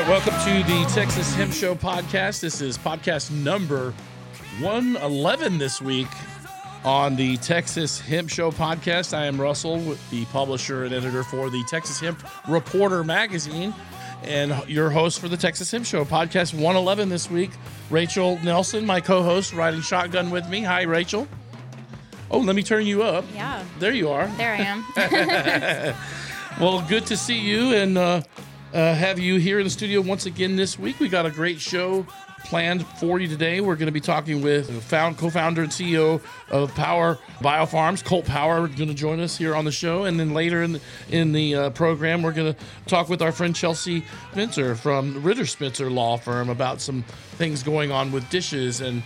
right, welcome to the Texas Hemp Show podcast. This is podcast number 111 this week on the Texas Hemp Show podcast. I am Russell, the publisher and editor for the Texas Hemp Reporter magazine, and your host for the Texas Hemp Show podcast 111 this week. Rachel Nelson, my co host, riding shotgun with me. Hi, Rachel. Oh, let me turn you up. Yeah. There you are. There I am. well, good to see you and uh, uh, have you here in the studio once again this week. We got a great show planned for you today. We're going to be talking with found, co-founder and CEO of Power Biopharms, Colt Power, going to join us here on the show, and then later in the, in the uh, program, we're going to talk with our friend Chelsea Spencer from Ritter Spencer Law Firm about some things going on with dishes and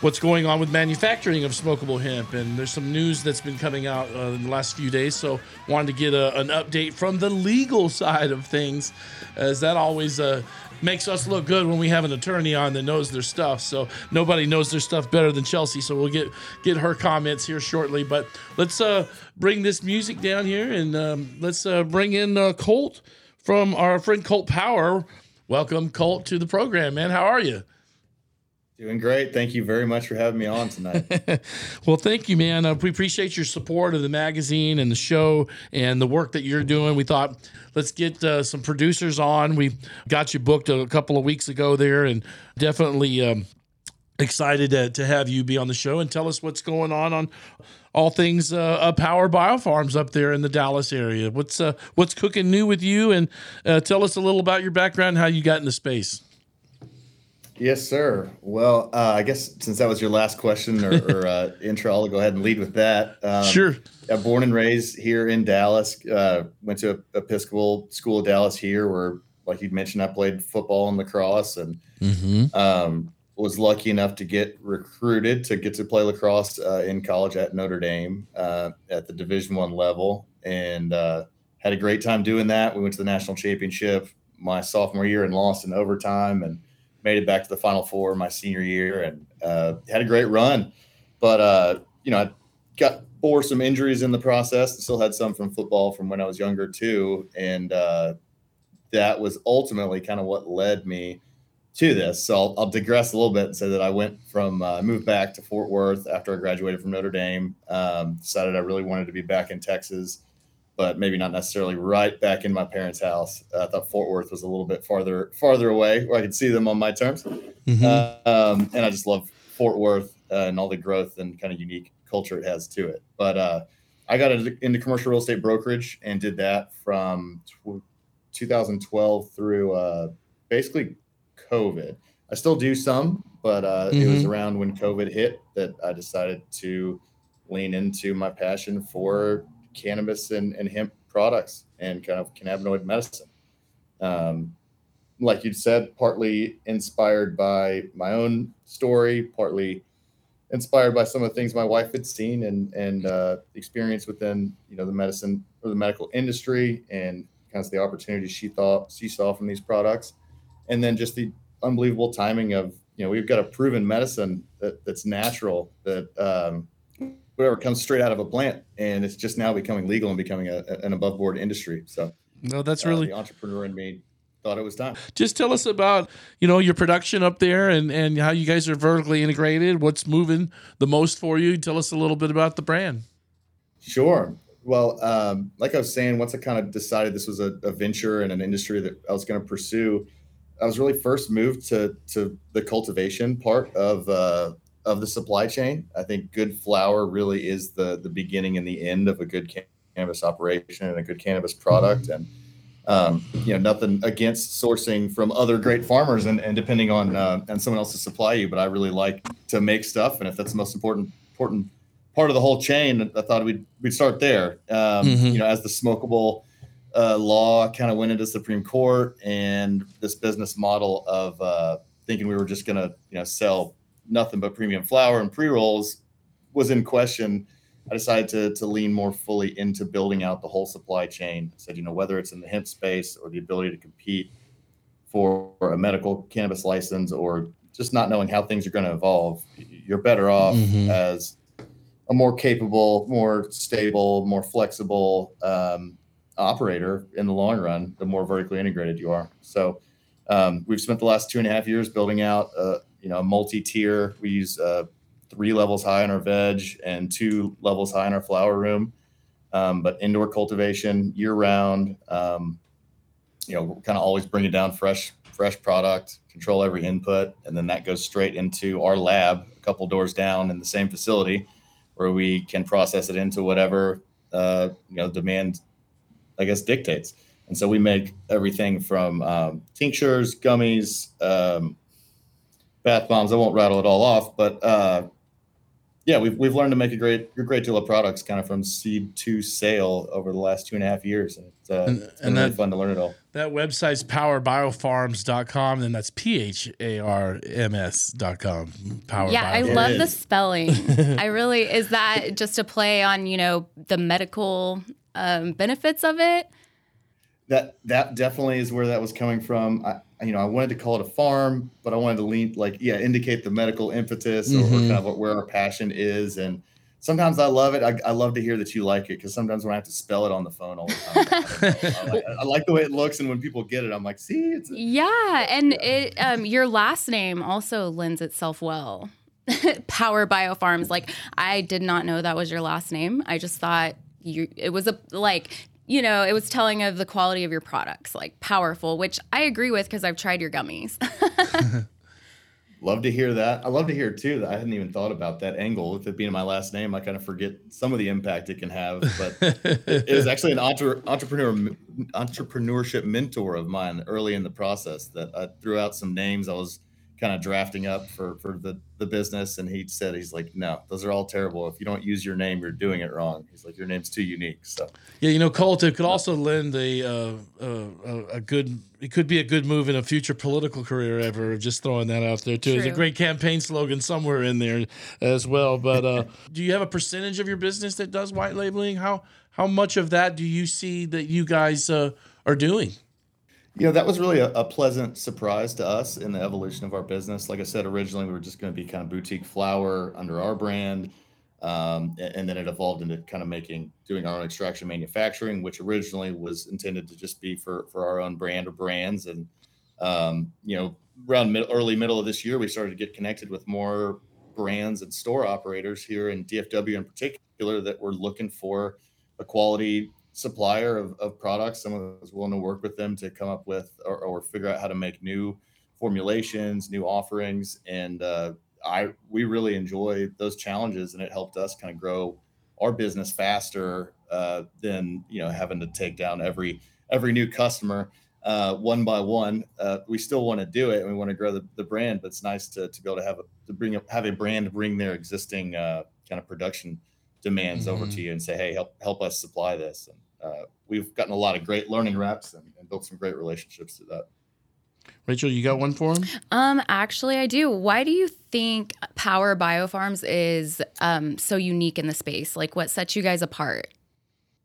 what's going on with manufacturing of smokable hemp. And there's some news that's been coming out uh, in the last few days. So wanted to get a, an update from the legal side of things, as that always uh, makes us look good when we have an attorney on that knows their stuff. So nobody knows their stuff better than Chelsea. So we'll get get her comments here shortly. But let's uh, bring this music down here and um, let's uh, bring in uh, Colt from our friend Colt Power. Welcome, Colt, to the program, man. How are you? Doing great. Thank you very much for having me on tonight. well, thank you, man. Uh, we appreciate your support of the magazine and the show and the work that you're doing. We thought let's get uh, some producers on. We got you booked a couple of weeks ago there, and definitely um, excited to, to have you be on the show and tell us what's going on on all things uh, uh, Power Biopharms up there in the Dallas area. What's uh, what's cooking new with you, and uh, tell us a little about your background, how you got into space. Yes, sir. Well, uh, I guess since that was your last question or, or uh, intro, I'll go ahead and lead with that. Um, sure. Born and raised here in Dallas. Uh, went to Episcopal School of Dallas here, where, like you mentioned, I played football and lacrosse, and mm-hmm. um, was lucky enough to get recruited to get to play lacrosse uh, in college at Notre Dame uh, at the Division One level, and uh, had a great time doing that. We went to the national championship my sophomore year and lost in overtime, and made it back to the Final Four my senior year and uh, had a great run. But uh, you know, I got bore some injuries in the process. Still had some from football from when I was younger too, and uh, that was ultimately kind of what led me to this. So I'll, I'll, digress a little bit and say that I went from uh, moved back to Fort Worth after I graduated from Notre Dame. Um, decided I really wanted to be back in Texas but maybe not necessarily right back in my parents' house. Uh, I thought Fort Worth was a little bit farther farther away where I could see them on my terms. Mm-hmm. Uh, um, and I just love Fort Worth uh, and all the growth and kind of unique culture it has to it. But uh, I got into commercial real estate brokerage and did that from tw- 2012 through uh, basically COVID. I still do some, but mm-hmm. it was mm-hmm. around when COVID hit that I decided to lean into my passion for cannabis and, and hemp products and kind of cannabinoid medicine. Um, like you said, partly inspired by my own story, partly inspired by some of the things my wife had seen and and uh, experience within you know the medicine or the medical industry and kind of the opportunities she thought she saw from these products, and then just the unbelievable timing of you know we've got a proven medicine that that's natural that um, whatever comes straight out of a plant, and it's just now becoming legal and becoming a, an above board industry. So, no, that's uh, really the entrepreneur in me thought it was time. Just tell us about you know your production up there and and how you guys are vertically integrated. What's moving the most for you? Tell us a little bit about the brand. Sure. Well, um, like I was saying, once I kind of decided this was a, a venture and an industry that I was going to pursue, I was really first moved to to the cultivation part of uh, of the supply chain. I think good flower really is the the beginning and the end of a good cannabis operation and a good cannabis product. And um, you know, nothing against sourcing from other great farmers and, and depending on uh, and someone else to supply you. But I really like to make stuff, and if that's the most important important part of the whole chain, I thought we'd we'd start there. Um, mm-hmm. You know, as the smokable uh, law kind of went into Supreme Court, and this business model of uh, thinking we were just going to you know sell nothing but premium flower and pre rolls was in question, I decided to, to lean more fully into building out the whole supply chain. I said, you know, whether it's in the hemp space or the ability to compete for a medical cannabis license or just not knowing how things are going to evolve, you're better off mm-hmm. as a more capable, more stable, more flexible um, operator in the long run, the more vertically integrated you are. So Um, we've spent the last two and a half years building out, uh, you know, multi-tier. We use uh, three levels high in our veg and two levels high in our flower room, um, but indoor cultivation year round. Um, you know, kind of always bringing down fresh, fresh product, control every input, and then that goes straight into our lab, a couple doors down in the same facility, where we can process it into whatever uh, you know demand, I guess, dictates. And so we make everything from um, tinctures, gummies, um, bath bombs. I won't rattle it all off, but uh, yeah, we've, we've learned to make a great a great deal of products kind of from seed to sale over the last two and a half years. And it's, uh, And- it's been and really that- fun to learn it all. That website's powerbiopharms.com, and that's P H A R M S.com. Power yeah, I love It the spelling. I really is that just a play on you know the medical um, benefits of it. That that definitely is where that was coming from. I, you know, I wanted to call it a farm, but I wanted to lean like yeah, indicate the medical impetus or, or kind of what, where our passion is. And sometimes I love it. I, I love to hear that you like it because sometimes when I have to spell it on the phone all the time, I. Like, I like the way it looks, and when people get it, I'm like, see, it's Yeah, and Yeah. it um, your last name also lends itself well. Power Biopharms. Like I did not know that was your last name. I just thought you it was a like you know it was telling of the quality of your products, like powerful, which I agree with because I've tried your gummies. love to hear that. I love to hear too that I hadn't even thought about that angle with it being my last name. I kind of forget some of the impact it can have, but it was actually an entre- entrepreneur entrepreneurship mentor of mine early in the process that I threw out some names I was kind of drafting up for for the the business and he said he's like no those are all terrible if you don't use your name you're doing it wrong he's like your name's too unique so Yeah, you know, Colt, it could also lend a, uh, uh, a a good. It could be a good move in a future political career ever. Just throwing that out there too. There's a great campaign slogan somewhere in there as well. But uh, do you have a percentage of your business that does white labeling? How how much of that do you see that you guys uh, are doing? You know that was really a, a pleasant surprise to us in the evolution of our business. Like i said originally we were just going to be kind of boutique flower under our brand um, a- and, then it evolved into kind of making doing our own extraction manufacturing which originally was intended to just be for for our own brand or brands. And um, you know around mid, early middle of this year we started to get connected with more brands and store operators here in dfw in particular that were looking for a quality supplier of, of products. Someone that was willing to work with them to come up with or, or figure out how to make new formulations, new offerings. And uh, I we really enjoy those challenges, and it helped us kind of grow our business faster uh, than you know having to take down every every new customer uh, one by one. Uh, we still want to do it, and we want to grow the, the brand. But it's nice to, to be able to have a to bring up have a brand bring their existing uh, kind of production demands over Mhm. to you and say, hey, help help us supply this. And uh, we've gotten a lot of great learning reps and, and built some great relationships to that. Rachel, you got one for him? Um, actually, I do. Why do you think Power Biopharms is um, so unique in the space? Like, what sets you guys apart?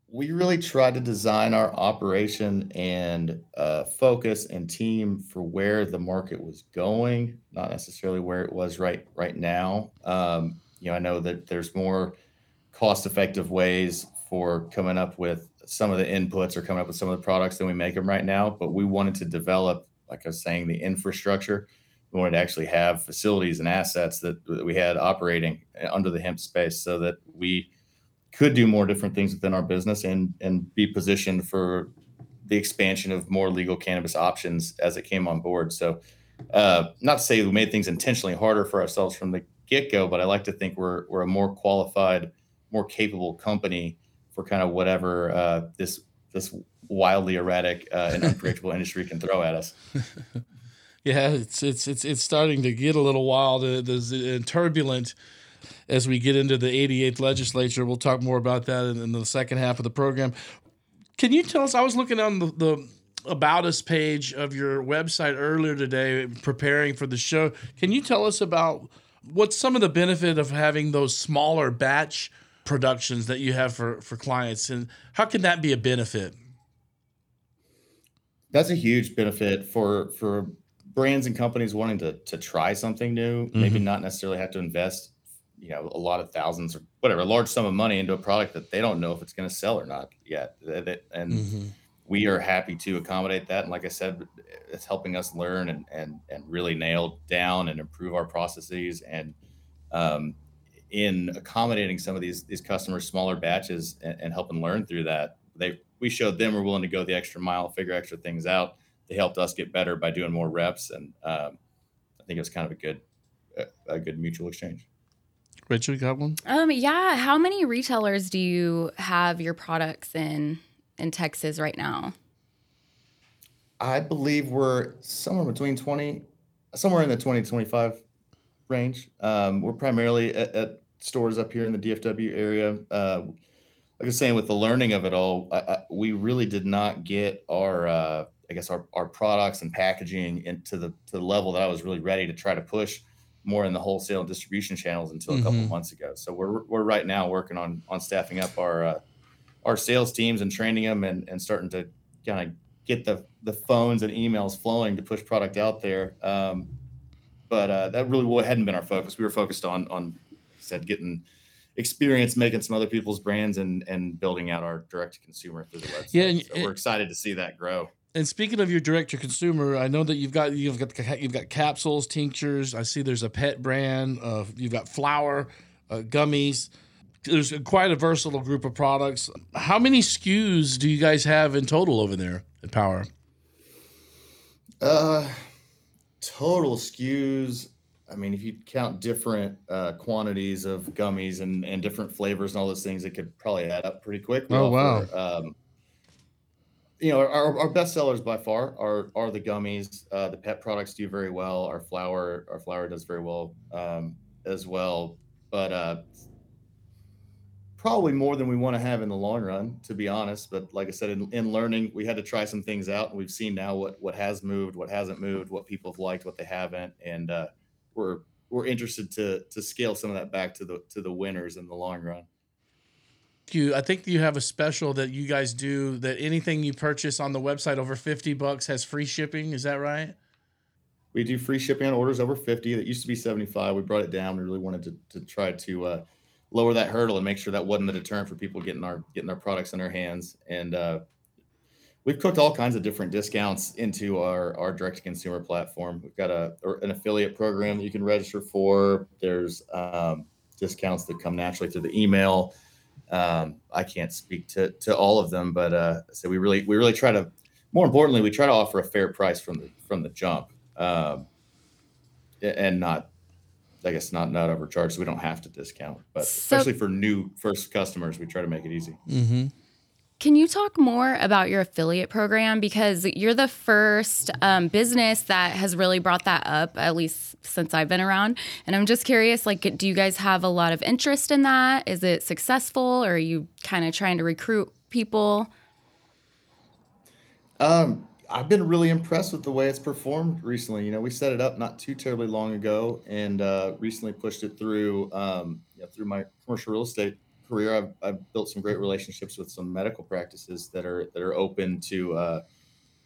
We really try to design our operation and uh, focus and team for where the market was going, not necessarily where it was right right now. Um, you know, I know that there's more cost-effective ways for coming up with some of the inputs or coming up with some of the products than we make them right now. But we wanted to develop, like I was saying, the infrastructure. We wanted to actually have facilities and assets that, that we had operating under the hemp space so that we could do more different things within our business and and be positioned for the expansion of more legal cannabis options as it came on board. So, uh, not to say we made things intentionally harder for ourselves from the get go, but I like to think we're we're a more qualified, more capable company for kind of whatever uh, this this wildly erratic uh, and unpredictable industry can throw at us. Yeah, it's it's it's it's starting to get a little wild uh, and turbulent as we get into the 88th legislature. We'll talk more about that in, in the second half of the program. Can you tell us? I was looking on the, the about us page of your website earlier today, preparing for the show. Can you tell us about what's some of the benefit of having those smaller batch productions that you have for for clients, and how can that be a benefit? That's a huge benefit for for brands and companies wanting to to try something new. Maybe not necessarily have to invest, you know, a lot of thousands or whatever, a large sum of money into a product that they don't know if it's going to sell or not yet. And Mm-hmm. we are happy to accommodate that. And like I said, it's helping us learn and and and really nail down and improve our processes. And um, in accommodating some of these these customers, smaller batches, and, and helping learn through that, they we showed them we're willing to go the extra mile, figure extra things out. They helped us get better by doing more reps, and um, I think it was kind of a good a, a good mutual exchange. Rachel, you got one? Um, yeah. How many retailers do you have your products in in Texas right now? I believe we're somewhere between 20, somewhere in the 20 25 range. Um, we're primarily at, at stores up here in the DFW area. Uh, like I was saying, with the learning of it all, I, I, we really did not get our, uh, I guess, our, our products and packaging into the to the level that I was really ready to try to push more in the wholesale and distribution channels until a couple Mhm. months ago. So we're we're right now working on on staffing up our uh, our sales teams and training them and and starting to kind of get the the phones and emails flowing to push product out there. Um, but uh, that really hadn't been our focus. We were focused on on said getting experience making some other people's brands and and building out our direct to consumer through the website. Yeah, and- so we're excited to see that grow. And speaking of your direct to consumer, I know that you've got you've got you've got capsules, tinctures. I see there's a pet brand. Uh, you've got flower, uh, gummies. There's quite a versatile group of products. How many SKUs do you guys have in total over there at Power? Uh, total SKUs. I mean, if you count different uh, quantities of gummies and, and different flavors and all those things, it could probably add up pretty quick. We Oh, offer, Um, you know, our, our best sellers by far are are the gummies. Uh, the pet products do very well. Our flower, our flower does very well um, as well. But uh, probably more than we want to have in the long run, to be honest. But like I said, in, in learning, we had to try some things out, and we've seen now what what has moved, what hasn't moved, what people have liked, what they haven't, and uh, we're we're interested to to scale some of that back to the to the winners in the long run. You, I think you have a special that you guys do that anything you purchase on the website over fifty bucks has free shipping. Is that right? We do free shipping on orders over 50. That used to be 75. We brought it down. We really wanted to, to try to uh, lower that hurdle and make sure that wasn't the deterrent for people getting our getting our products in their hands. And uh, we've cooked all kinds of different discounts into our our direct to consumer platform. We've got a or an affiliate program that you can register for. There's um, discounts that come naturally through the email. Um, I can't speak to to all of them, but uh, so we really we really try to more importantly we try to offer a fair price from the from the jump um, and not I guess not not overcharge so we don't have to discount but So- especially for new first customers we try to make it easy Mm-hmm. Can you talk more about your affiliate program? Because you're the first um, business that has really brought that up, at least since I've been around. And I'm just curious, like, do you guys have a lot of interest in that? Is it successful, or are you kind of trying to recruit people? um, I've been really impressed with the way it's performed recently you know we set it up not too terribly long ago and uh, recently pushed it through um, through my commercial real estate career I've, I've built some great relationships with some medical practices that are that are open to uh,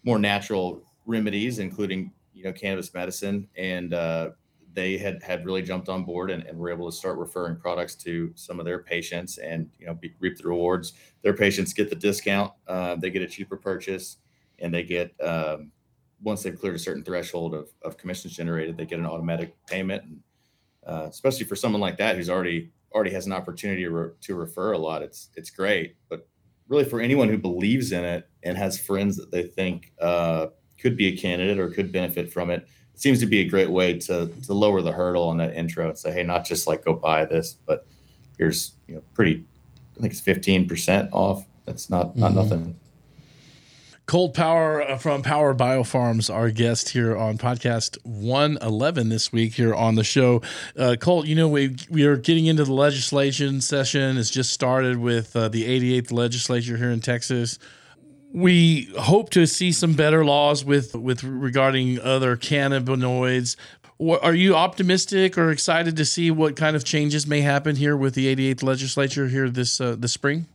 more natural remedies, including you know cannabis medicine, and uh, they had had really jumped on board and, and were able to start referring products to some of their patients, and you know be, reap the rewards. Their patients get the discount, uh, they get a cheaper purchase, and they get um, once they've cleared a certain threshold of, of commissions generated, they get an automatic payment. And, uh, especially for someone like that who's already already has an opportunity to, re- to refer a lot, it's it's great. But really, for anyone who believes in it and has friends that they think uh, could be a candidate or could benefit from it, it seems to be a great way to to lower the hurdle on that intro and say, hey, not just like go buy this, but here's you know pretty, I think it's fifteen percent off. That's not not Mhm. nothing. Colt Power uh, from Power Biopharms, our guest here on podcast 111 this week here on the show. Uh, Colt, you know, we, we are getting into the legislation session. It's just started with uh, the 88th legislature here in Texas. We hope to see some better laws with, with regarding other cannabinoids. Are you optimistic or excited to see what kind of changes may happen here with the 88th legislature here this uh, this spring?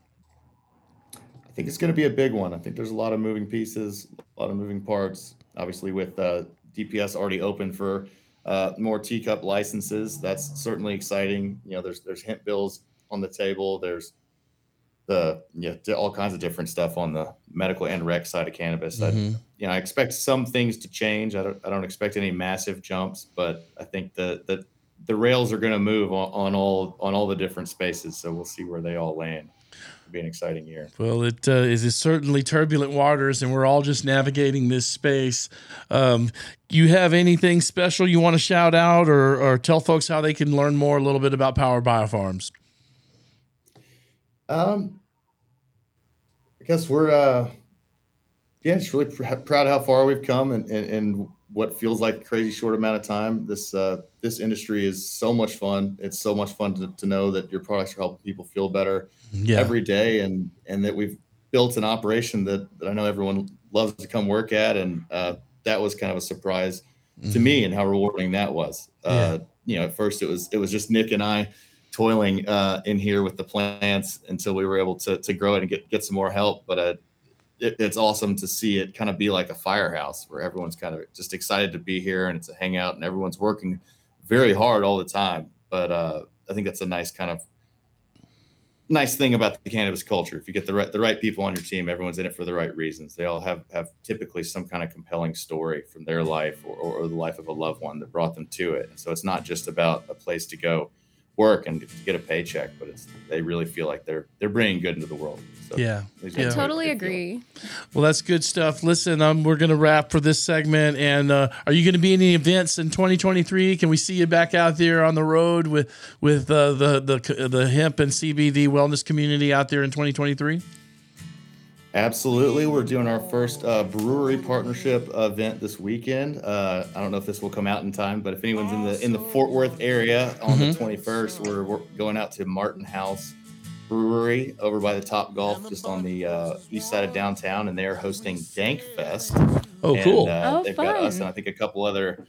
I think it's going to be a big one. I think there's a lot of moving pieces, a lot of moving parts. Obviously, with uh, DPS already open for uh, more TCUP licenses, that's certainly exciting. You know, there's there's hemp bills on the table. There's the yeah all kinds of different stuff on the medical and rec side of cannabis. Mm-hmm. I, you know, I expect some things to change. I don't I don't expect any massive jumps, but I think the the the rails are going to move on, on all on all the different spaces. So we'll see where they all land be an exciting year. Well, it uh, is certainly turbulent waters, and we're all just navigating this space. Um, you have anything special you want to shout out or, or tell folks how they can learn more a little bit about Power Biopharms? Um, I guess we're, uh, yeah, just really pr- proud of how far we've come and, and, and what feels like a crazy short amount of time. This uh, this industry is so much fun. It's so much fun to, to know that your products are helping people feel better yeah. every day, and and that we've built an operation that, that I know everyone loves to come work at, and uh, that was kind of a surprise mm-hmm. to me and how rewarding that was. Uh, You know, at first it was it was just Nick and I toiling uh, in here with the plants until we were able to to grow it and get get some more help, but uh, it, it's awesome to see it kind of be like a firehouse where everyone's kind of just excited to be here and it's a hangout and everyone's working very hard all the time. But uh, I think that's a nice kind of nice thing about the cannabis culture. If you get the right the right people on your team, everyone's in it for the right reasons. They all have have typically some kind of compelling story from their life or, or the life of a loved one that brought them to it. And so it's not just about a place to go work and get a paycheck, but it's they really feel like they're they're bringing good into the world. So yeah, I totally agree. Well, that's good stuff. Listen, um, we're gonna wrap for this segment, and uh, are you going to be in any events in 2023? Can we see you back out there on the road with with uh, the the the hemp and CBD wellness community out there in 2023? Absolutely. We're doing our first uh, brewery partnership event this weekend. Uh, I don't know if this will come out in time, but if anyone's in the in the Fort Worth area on mm-hmm. the 21st, we're, we're, going out to Martin House Brewery over by the Top Golf, just on the uh, east side of downtown, and they're hosting Dank Fest. Oh, and, cool! Uh, oh, they've fun. got us and I think a couple other,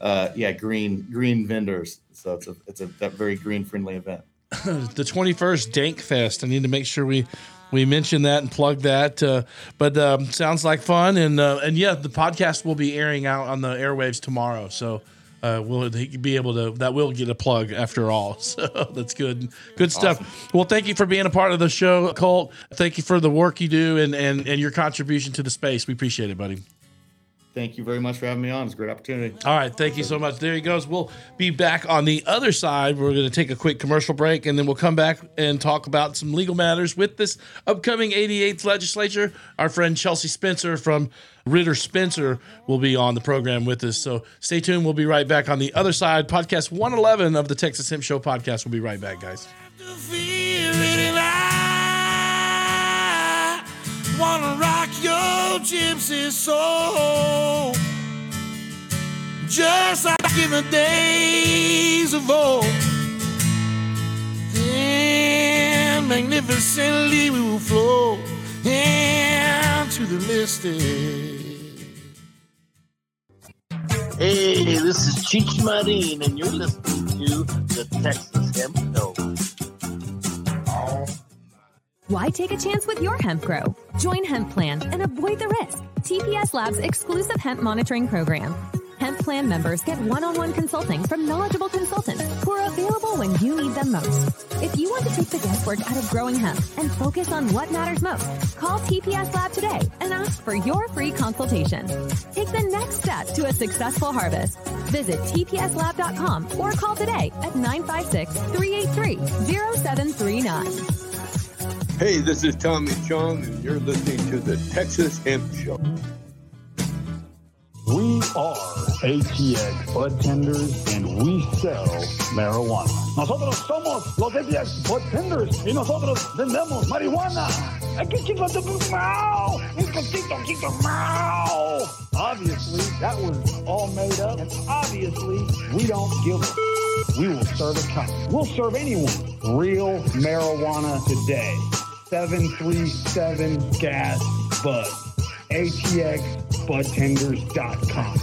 uh, yeah, green green vendors. So it's a it's a very green friendly event. the 21st Dank Fest. I need to make sure we we mentioned that and plugged that. Uh, but um, sounds like fun, and uh, and yeah, the podcast will be airing out on the airwaves tomorrow. So uh, we'll be able to that will get a plug after all. So that's good, good stuff. Awesome. Well, thank you for being a part of the show, Colt. Thank you for the work you do and and and your contribution to the space. We appreciate it, buddy thank you very much for having me on. It's a great opportunity. All right. Thank you so much. There he goes. We'll be back on the other side. We're going to take a quick commercial break and then we'll come back and talk about some legal matters with this upcoming 88th legislature. Our friend Chelsea Spencer from Ritter Spencer will be on the program with us. So stay tuned. We'll be right back on the other side. Podcast 111 of the Texas Hemp Show podcast. We'll be right back, guys wanna rock your gypsy soul. Just like in the days of old. Then magnificently we will flow into the mystic. Hey, this is Cheech Marin, and you're listening to the Texas Hemp Why take a chance with your hemp grow? Join Hemp Plan and avoid the risk. TPS Labs exclusive hemp monitoring program. Hemp Plan members get one-on-one consulting from knowledgeable consultants who are available when you need them most. If you want to take the guesswork out of growing hemp and focus on what matters most, call TPS Lab today and ask for your free consultation. Take the next step to a successful harvest. Visit tpslab.com or call today at 956-383-0739. Hey, this is Tommy Chong, and you're listening to the Texas Hemp Show. We are ATX Bud Tenders, and we sell marijuana. Nosotros somos los ATX Bud Tenders, y nosotros vendemos marihuana. Aquí chico de mau, quito quito mau. Obviously, that was all made up, and obviously, we don't give a. We will serve a cup. We'll serve anyone real marijuana today. 737 gas bud. ATXBudtenders.com.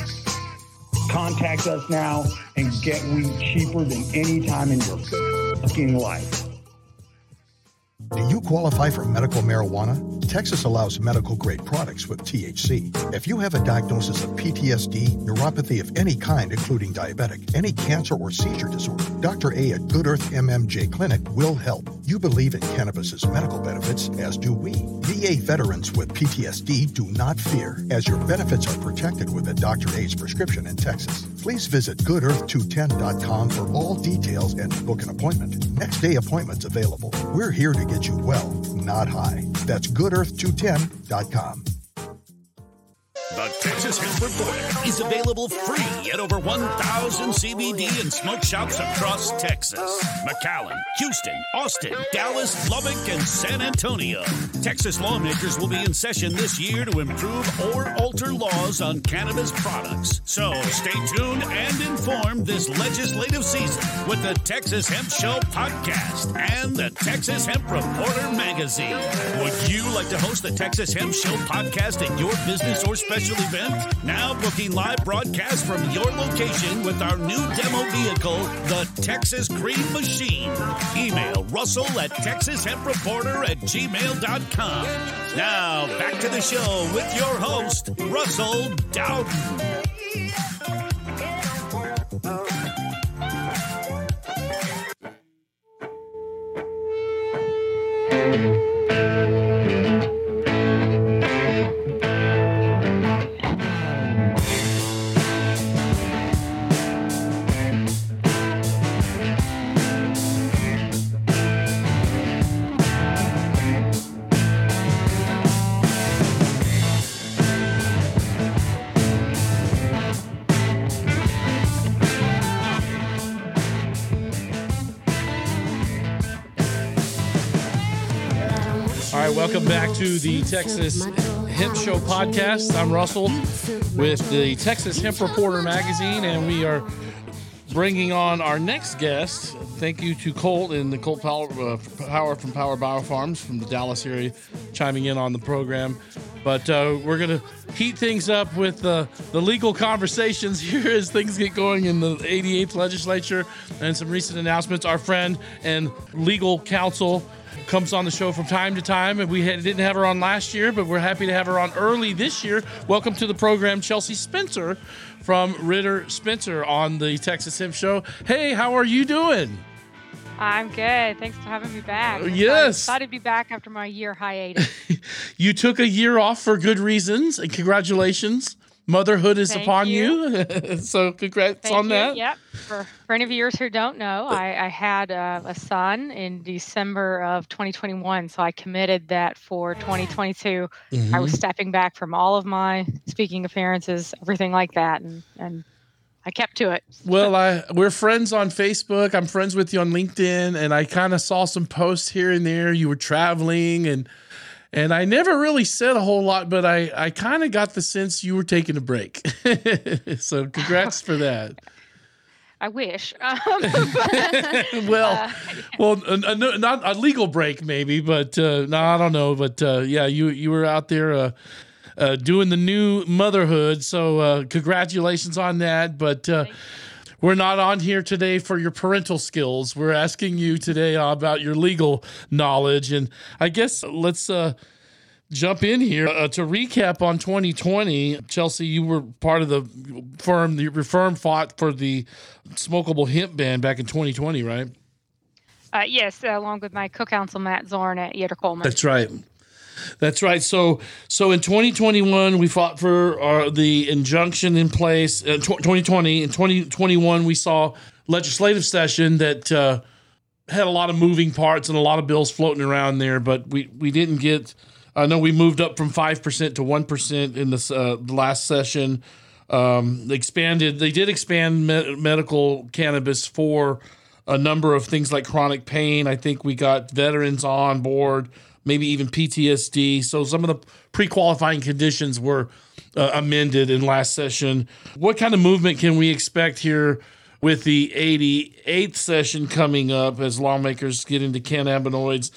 Contact us now and get weed cheaper than any time in your fucking life. Do you qualify for medical marijuana? Texas allows medical grade products with THC. If you have a diagnosis of PTSD, neuropathy of any kind, including diabetic, any cancer or seizure disorder, Dr. A at Good Earth MMJ Clinic will help. You believe in cannabis's medical benefits, as do we. VA veterans with PTSD do not fear, as your benefits are protected with a Dr. A's prescription in Texas. Please visit goodearth210.com for all details and book an appointment. Next day appointments available. We're here to get you well, not high. That's goodearth210.com. The Texas Hemp Reporter is available free at over 1,000 CBD and smoke shops across Texas. McAllen, Houston, Austin, Dallas, Lubbock, and San Antonio. Texas lawmakers will be in session this year to improve or alter laws on cannabis products. So stay tuned and informed this legislative season with the Texas Hemp Show podcast and the Texas Hemp Reporter magazine. Would you like to host the Texas Hemp Show podcast at your business or special event? Now booking live broadcast from your location with our new demo vehicle, the Texas Cream Machine. Email Russell at TexasHempReporter at gmail.com. Now back to the show with your host, Russell Dowden. To the Texas Hemp Show podcast. I'm Russell with the Texas Hemp Reporter magazine, and we are bringing on our next guest. Thank you to Colt and the Colt Power, uh, Power from Power Biopharms from the Dallas area chiming in on the program. But uh, we're going to heat things up with uh, the legal conversations here as things get going in the 88th legislature and some recent announcements. Our friend and legal counsel comes on the show from time to time, and we had, didn't have her on last year, but we're happy to have her on early this year. Welcome to the program, Chelsea Spencer from Ritter Spencer on the Texas Hemp Show. Hey, how are you doing? I'm good. Thanks for having me back. Uh, yes. Excited to be back after my year hiatus. You took a year off for good reasons, and congratulations. Motherhood is Thank upon you. you. so congrats Thank on you. that. Yep. For, for any viewers who don't know, I, I had uh, a son in December of 2021. So I committed that for 2022. I Mm-hmm. was stepping back from all of my speaking appearances, everything like that. And, and I kept to it. Well, I we're friends on Facebook. I'm friends with you on LinkedIn, and I kind of saw some posts here and there. You were traveling, and and I never really said a whole lot, but I I kind of got the sense you were taking a break. so congrats for that. I wish. Um, well, uh, well, a, a- not a legal break maybe, but uh, no, I don't know. But uh, yeah, you you were out there. Uh, uh, doing the new motherhood. So, uh, congratulations on that. But uh, we're not on here today for your parental skills. We're asking you today about your legal knowledge. And I guess let's uh, jump in here uh, to recap on 2020. Chelsea, you were part of the firm, your firm fought for the smokable hemp ban back in 2020, right? uh, yes, along with my co-counsel Matt Zorn at Yetter Coleman. That's right. That's right. So, so in 2021, we fought for uh, the injunction in place. Uh, tw- 2020 in 2021, we saw legislative session that uh, had a lot of moving parts and a lot of bills floating around there, but we we didn't get. I know we moved up from five percent to one percent in this uh, the last session. Um, expanded. They did expand me- medical cannabis for a number of things like chronic pain. I think we got veterans on board, maybe even PTSD. So some of the pre-qualifying conditions were uh, amended in last session. What kind of movement can we expect here with the 88th session coming up as lawmakers get into cannabinoids?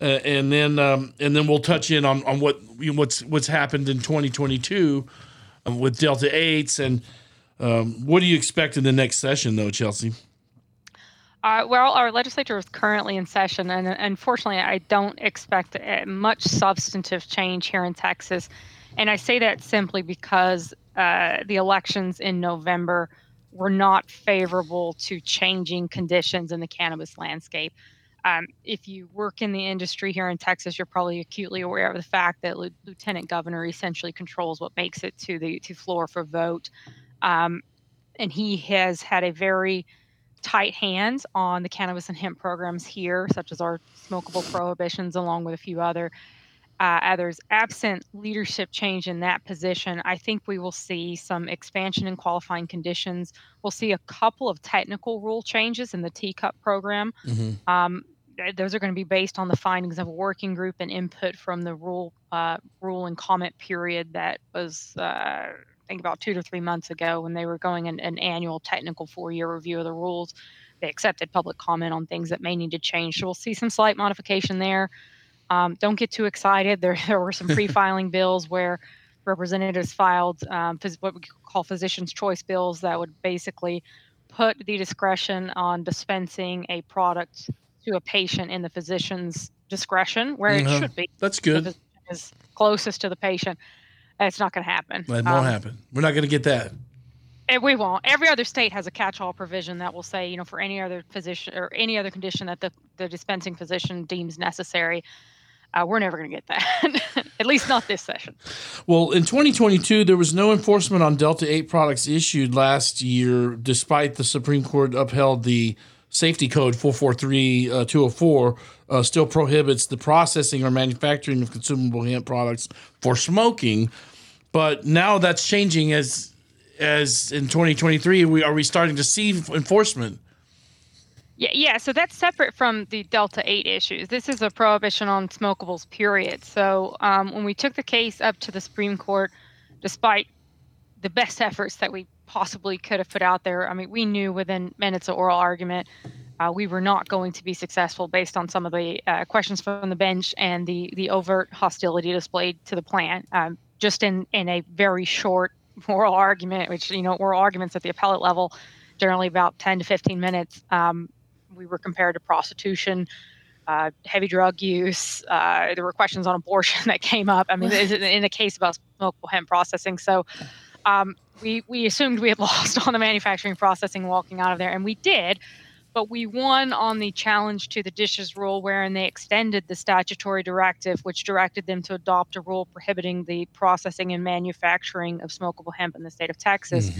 Uh, and then um, and then we'll touch in on, on what you know, what's what's happened in 2022 um, with Delta eights and um, what do you expect in the next session though, Chelsea? Uh, well, our legislature is currently in session, and unfortunately, I don't expect much substantive change here in Texas. And I say that simply because uh, the elections in November were not favorable to changing conditions in the cannabis landscape. Um, if you work in the industry here in Texas, you're probably acutely aware of the fact that L- Lieutenant Governor essentially controls what makes it to the to floor for vote, um, and he has had a very tight hands on the cannabis and hemp programs here, such as our smokable prohibitions, along with a few other uh, others. Absent leadership change in that position, I think we will see some expansion in qualifying conditions. We'll see a couple of technical rule changes in the TCUP program. Mm-hmm. Um, those are going to be based on the findings of a working group and input from the rule uh, rule and comment period that was uh, think about two to three months ago when they were going an, an annual technical four year review of the rules. They accepted public comment on things that may need to change. So we'll see some slight modification there. Um, don't get too excited. There, there were some pre-filing bills where representatives filed um, what we call physician's choice bills that would basically put the discretion on dispensing a product to a patient in the physician's discretion, where Uh-huh. it should be. That's good. is closest to the patient. It's not going to happen. It won't Um, happen. We're not going to get that. and we won't. Every other state has a catch-all provision that will say, you know, for any other physician or any other condition that the, the dispensing physician deems necessary. Uh, we're never going to get that, at least not this session. Well, in 2022, there was no enforcement on Delta 8 products issued last year, despite the Supreme Court upheld the safety code 443 uh, 204 uh, still prohibits the processing or manufacturing of consumable hemp products for smoking. But now that's changing as as in 2023 we are we starting to see enforcement. Yeah, yeah. So that's separate from the Delta 8 issues. This is a prohibition on smokables, period. So um, when we took the case up to the Supreme Court, despite the best efforts that we possibly could have put out there, I mean, we knew within minutes of oral argument uh, we were not going to be successful based on some of the uh, questions from the bench and the the overt hostility displayed to the plan. Um, just in in a very short oral argument, which you know oral arguments at the appellate level, generally about 10 to 15 minutes. Um, we were compared to prostitution, uh, heavy drug use. Uh, there were questions on abortion that came up. I mean, in a case about smokable hemp processing. So um, we we assumed we had lost on the manufacturing processing walking out of there, and we did. But we won on the challenge to the dishes rule, wherein they extended the statutory directive, which directed them to adopt a rule prohibiting the processing and manufacturing of smokable hemp in the state of Texas.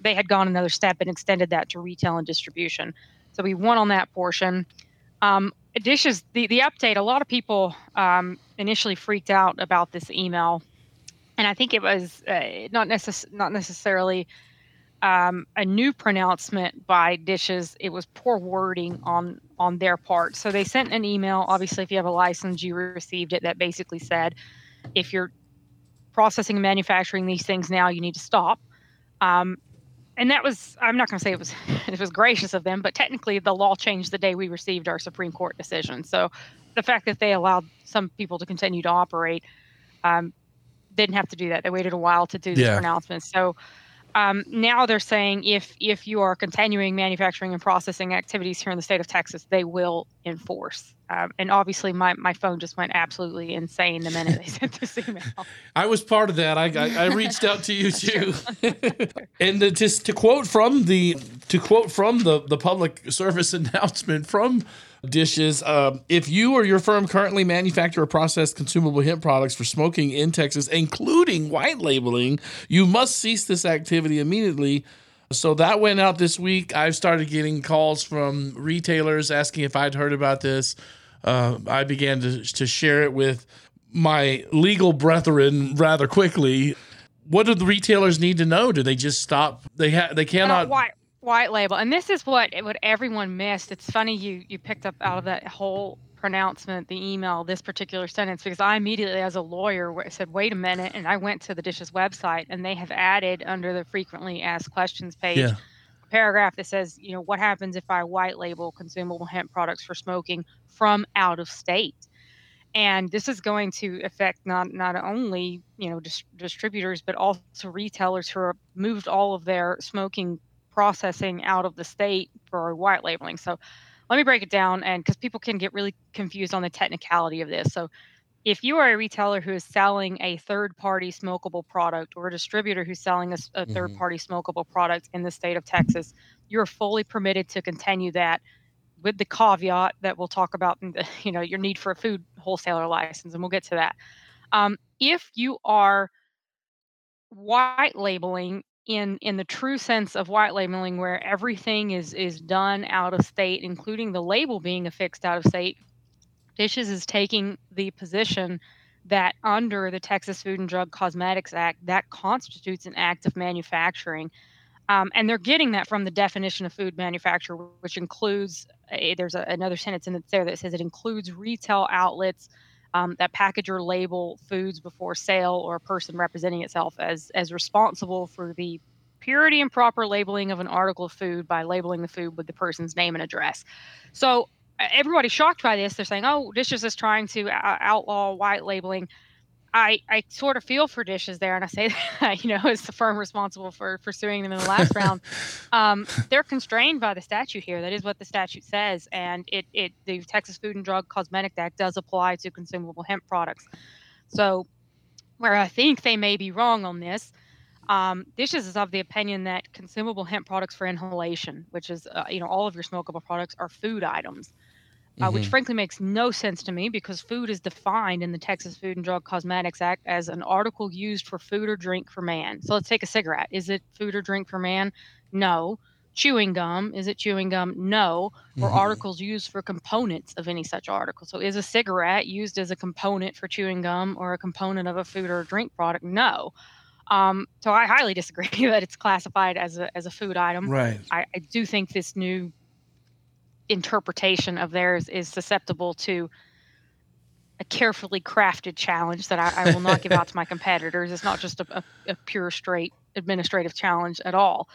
They had gone another step and extended that to retail and distribution. So we won on that portion. Um, dishes, the, the update, a lot of people um, initially freaked out about this email. And I think it was uh, not, necess- not necessarily um, a new pronouncement by Dishes. It was poor wording on on their part. So they sent an email. Obviously, if you have a license, you received it. That basically said, if you're processing and manufacturing these things now, you need to stop. Um, and that was I'm not going to say it was it was gracious of them, but technically the law changed the day we received our Supreme Court decision. So the fact that they allowed some people to continue to operate um, didn't have to do that. They waited a while to do this Yeah. pronouncement. So um, now they're saying if if you are continuing manufacturing and processing activities here in the state of Texas, they will enforce. Um, and obviously, my, my phone just went absolutely insane the minute they sent this email. I was part of that. I, I, I reached out to you too, and to, just to quote from the to quote from the the public service announcement from Dishes, um, if you or your firm currently manufacture or process consumable hemp products for smoking in Texas, including white labeling, you must cease this activity immediately. So that went out this week. I've started getting calls from retailers asking if I'd heard about this. Uh, I began to, to share it with my legal brethren rather quickly. What do the retailers need to know? Do they just stop? They ha- they cannot. white white label, and this is what eh, what everyone missed. It's funny you you picked up out of that whole pronouncement, the email, this particular sentence, because I immediately, as a lawyer, said, "Wait a minute," and I went to the Dishes website, and they have added under the frequently asked questions page. Yeah. a Paragraph that says, you know, what happens if I white label consumable hemp products for smoking from out of state? and this is going to affect not not only you know dis- distributors but also retailers who have moved all of their smoking processing out of the state for white labeling. So let me break it down and because people can get really confused on the technicality of this. So if you are a retailer who is selling a third party smokable product or a distributor who's selling a, a third party smokable product in the state of texas you're fully permitted to continue that with the caveat that we'll talk about, in the, you know, your need for a food wholesaler license, and we'll get to that. Um, if you are white labeling in in the true sense of white labeling, where everything is is done out of state, including the label being affixed out of state, Dishes is taking the position that under the Texas Food and Drug Cosmetics Act, that constitutes an act of manufacturing. Um, and they're getting that from the definition of food manufacturer, which includes uh, there's a, another sentence in there that says it includes retail outlets um, that package or label foods before sale or a person representing itself as as responsible for the purity and proper labeling of an article of food by labeling the food with the person's name and address. So everybody's shocked by this. They're saying, "Oh, Dishes is just trying to uh, outlaw white labeling." I, I sort of feel for dishes there, and I say that you know as the firm responsible for pursuing them in the last round, um, they're constrained by the statute here. That is what the statute says, and it it the Texas Food and Drug Cosmetic Act does apply to consumable hemp products. So, where I think they may be wrong on this, um, Dishes is of the opinion that consumable hemp products for inhalation, which is uh, you know all of your smokable products, are food items uh, which Mhm. frankly makes no sense to me because food is defined in the Texas Food and Drug Cosmetics Act as an article used for food or drink for man. So let's take a cigarette. Is it food or drink for man? No. Chewing gum, is it chewing gum? No. Or Mhm. articles used for components of any such article. So is a cigarette used as a component for chewing gum or a component of a food or drink product? No. Um, so I highly disagree that it's classified as a as a food item. Right. I, I do think this new interpretation of theirs is susceptible to a carefully crafted challenge that I, I will not give out to my competitors. It's not just a, a, a pure straight administrative challenge at all.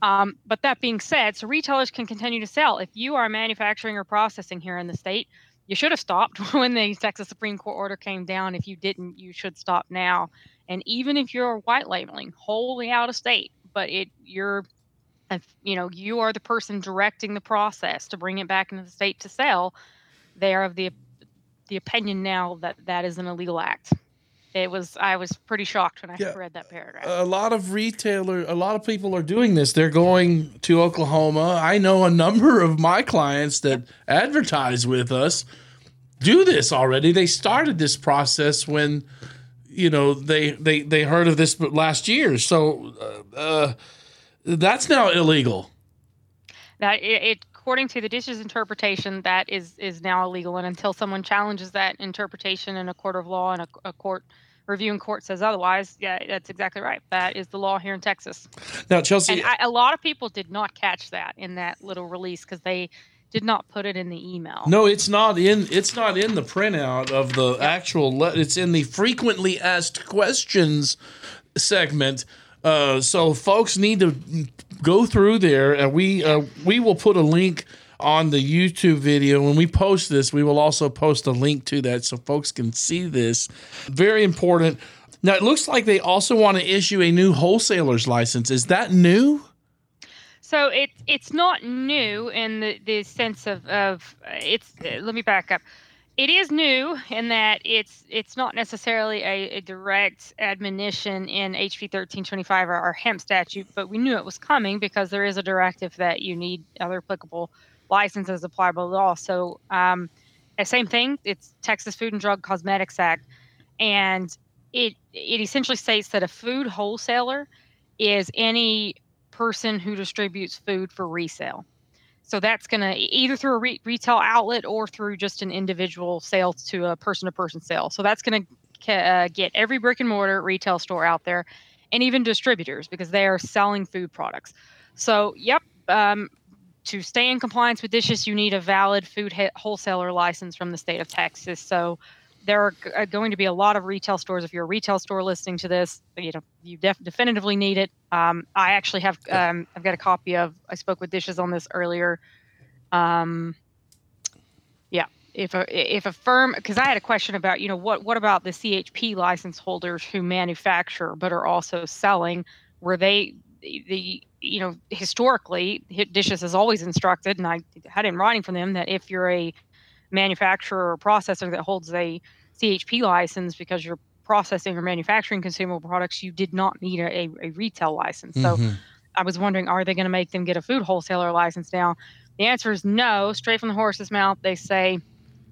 Um, but that being said, so retailers can continue to sell. If you are manufacturing or processing here in the state, you should have stopped when the Texas Supreme Court order came down. If you didn't, you should stop now. And even if you're white labeling wholly out of state, but it you're if you know you are the person directing the process to bring it back into the state to sell, they are of the the opinion now that that is an illegal act. It was I was pretty shocked when I Yeah. read that paragraph. a lot of retailer a lot of people are doing this they're going to oklahoma i know a number of my clients that advertise with us do this already they started this process when you know they they they heard of this last year so uh, uh, that's now illegal that it, it according to the dishes interpretation that is is now illegal and until someone challenges that interpretation in a court of law and a, a court reviewing court says otherwise yeah that's exactly right that is the law here in texas now chelsea and I, a lot of people did not catch that in that little release because they did not put it in the email No, it's not in. It's not in the printout of the actual. Le- it's in the frequently asked questions segment. Uh, so folks need to go through there, and we uh, we will put a link on the YouTube video. When we post this, we will also post a link to that so folks can see this. Very important. Now it looks like they also want to issue a new wholesaler's license. Is that new? So it it's not new in the, the sense of of it's. Uh, let me back up. It is new in that it's it's not necessarily a, a direct admonition in HB 1325 or our hemp statute, but we knew it was coming because there is a directive that you need other applicable licenses applied by law. So um, same thing. It's Texas Food and Drug Cosmetics Act, and it it essentially states that a food wholesaler is any person who distributes food for resale. So that's going to either through a re- retail outlet or through just an individual sale to a person to person sale. So that's going to uh, get every brick and mortar retail store out there and even distributors because they are selling food products. So, yep, um, to stay in compliance with dishes, you need a valid food wholesaler license from the state of Texas. So, there are uh, going to be a lot of retail stores. If you're a retail store listening to this, you know you def- definitively need it. Um, I actually have um, I've got a copy of. I spoke with Dishes on this earlier. Um, yeah, if a if a firm because I had a question about you know what what about the CHP license holders who manufacture but are also selling? Were they the, the you know historically Dishes has always instructed, and I had in writing from them that if you're a manufacturer or processor that holds a CHP license because you're processing or manufacturing consumable products, you did not need a, a retail license. So Mhm. I was wondering, are they going to make them get a food wholesaler license now? The answer is no. Straight from the horse's mouth, they say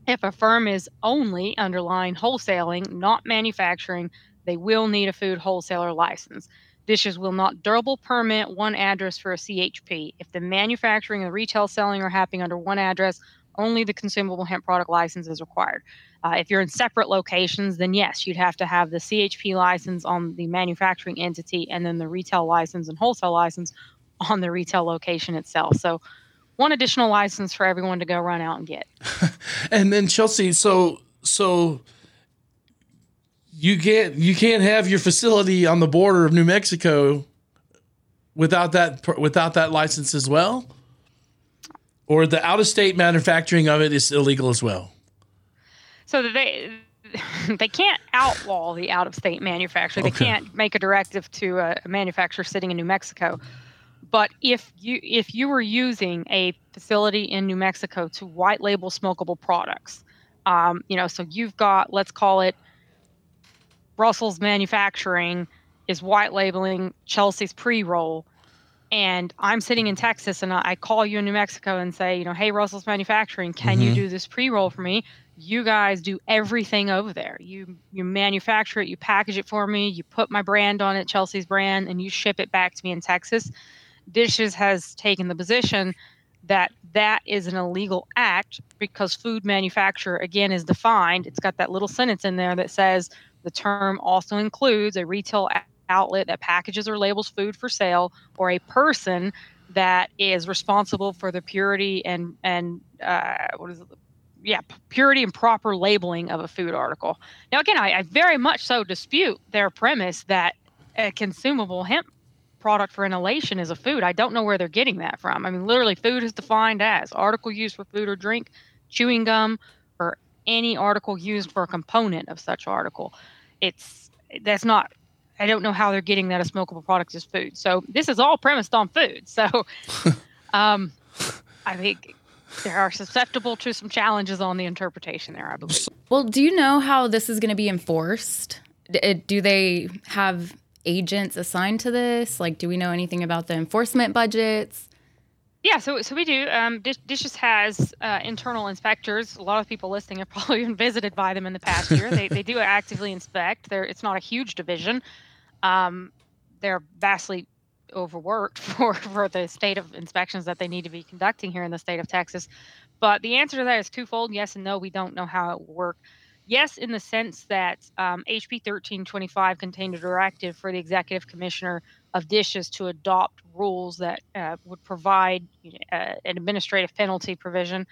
if a firm is only underlying wholesaling, not manufacturing, they will need a food wholesaler license. Dishes will not durable permit one address for a CHP. If the manufacturing and retail selling are happening under one address, only the consumable hemp product license is required. Uh, if you're in separate locations, then yes, you'd have to have the CHP license on the manufacturing entity and then the retail license and wholesale license on the retail location itself. So, one additional license for everyone to go run out and get. and then Chelsea, so so you can't you can't have your facility on the border of New Mexico without that without that license as well, or the out of state manufacturing of it is illegal as well. So they they can't outlaw the out of state manufacturer. They Okay. can't make a directive to a, a manufacturer sitting in New Mexico. But if you if you were using a facility in New Mexico to white label smokable products, um, you know, so you've got let's call it Russell's Manufacturing is white labeling Chelsea's pre roll, and I'm sitting in Texas and I call you in New Mexico and say, you know, hey Russell's Manufacturing, can you Mhm. do this pre roll for me? You guys do everything over there. You you manufacture it, you package it for me, you put my brand on it, Chelsea's brand, and you ship it back to me in Texas. Dishes has taken the position that that is an illegal act because food manufacturer again is defined. It's got that little sentence in there that says the term also includes a retail outlet that packages or labels food for sale or a person that is responsible for the purity and and uh, what is it? Yeah, purity and proper labeling of a food article. Now, again, I, I very much so dispute their premise that a consumable hemp product for inhalation is a food. I don't know where they're getting that from. I mean, literally, food is defined as article used for food or drink, chewing gum, or any article used for a component of such article. It's that's not. I don't know how they're getting that a smokable product is food. So this is all premised on food. So, um, I think there are susceptible to some challenges on the interpretation there. I believe. Well, do you know how this is going to be enforced? Do they have agents assigned to this? Like, do we know anything about the enforcement budgets? Yeah, so so we do. Um, Dish, Dishes has uh, internal inspectors. A lot of people listening have probably been visited by them in the past year. they they do actively inspect. They're, it's not a huge division. Um, they're vastly overworked for for the state of inspections that they need to be conducting here in the state of Texas. But the answer to that is twofold: yes and no. We don't know how it will work. Yes, in the sense that um, HB 1325 contained a directive for the executive commissioner of dishes to adopt rules that uh, would provide uh, an administrative penalty provision.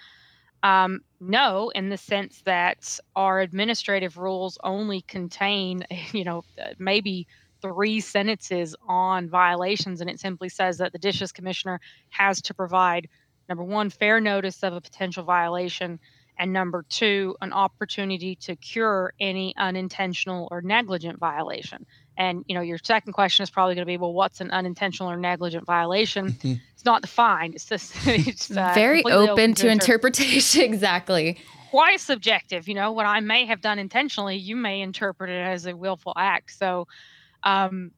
Um, no, in the sense that our administrative rules only contain, you know, uh, maybe three sentences on violations, and it simply says that the dishes commissioner has to provide number one, fair notice of a potential violation, and number two, an opportunity to cure any unintentional or negligent violation. And you know, your second question is probably going to be, well, what's an unintentional or negligent violation? It's not defined. It's just it's uh, Very completely open to interpret- interpretation. exactly. quite subjective. You know, what I may have done intentionally, you may interpret it as a willful act. So, um,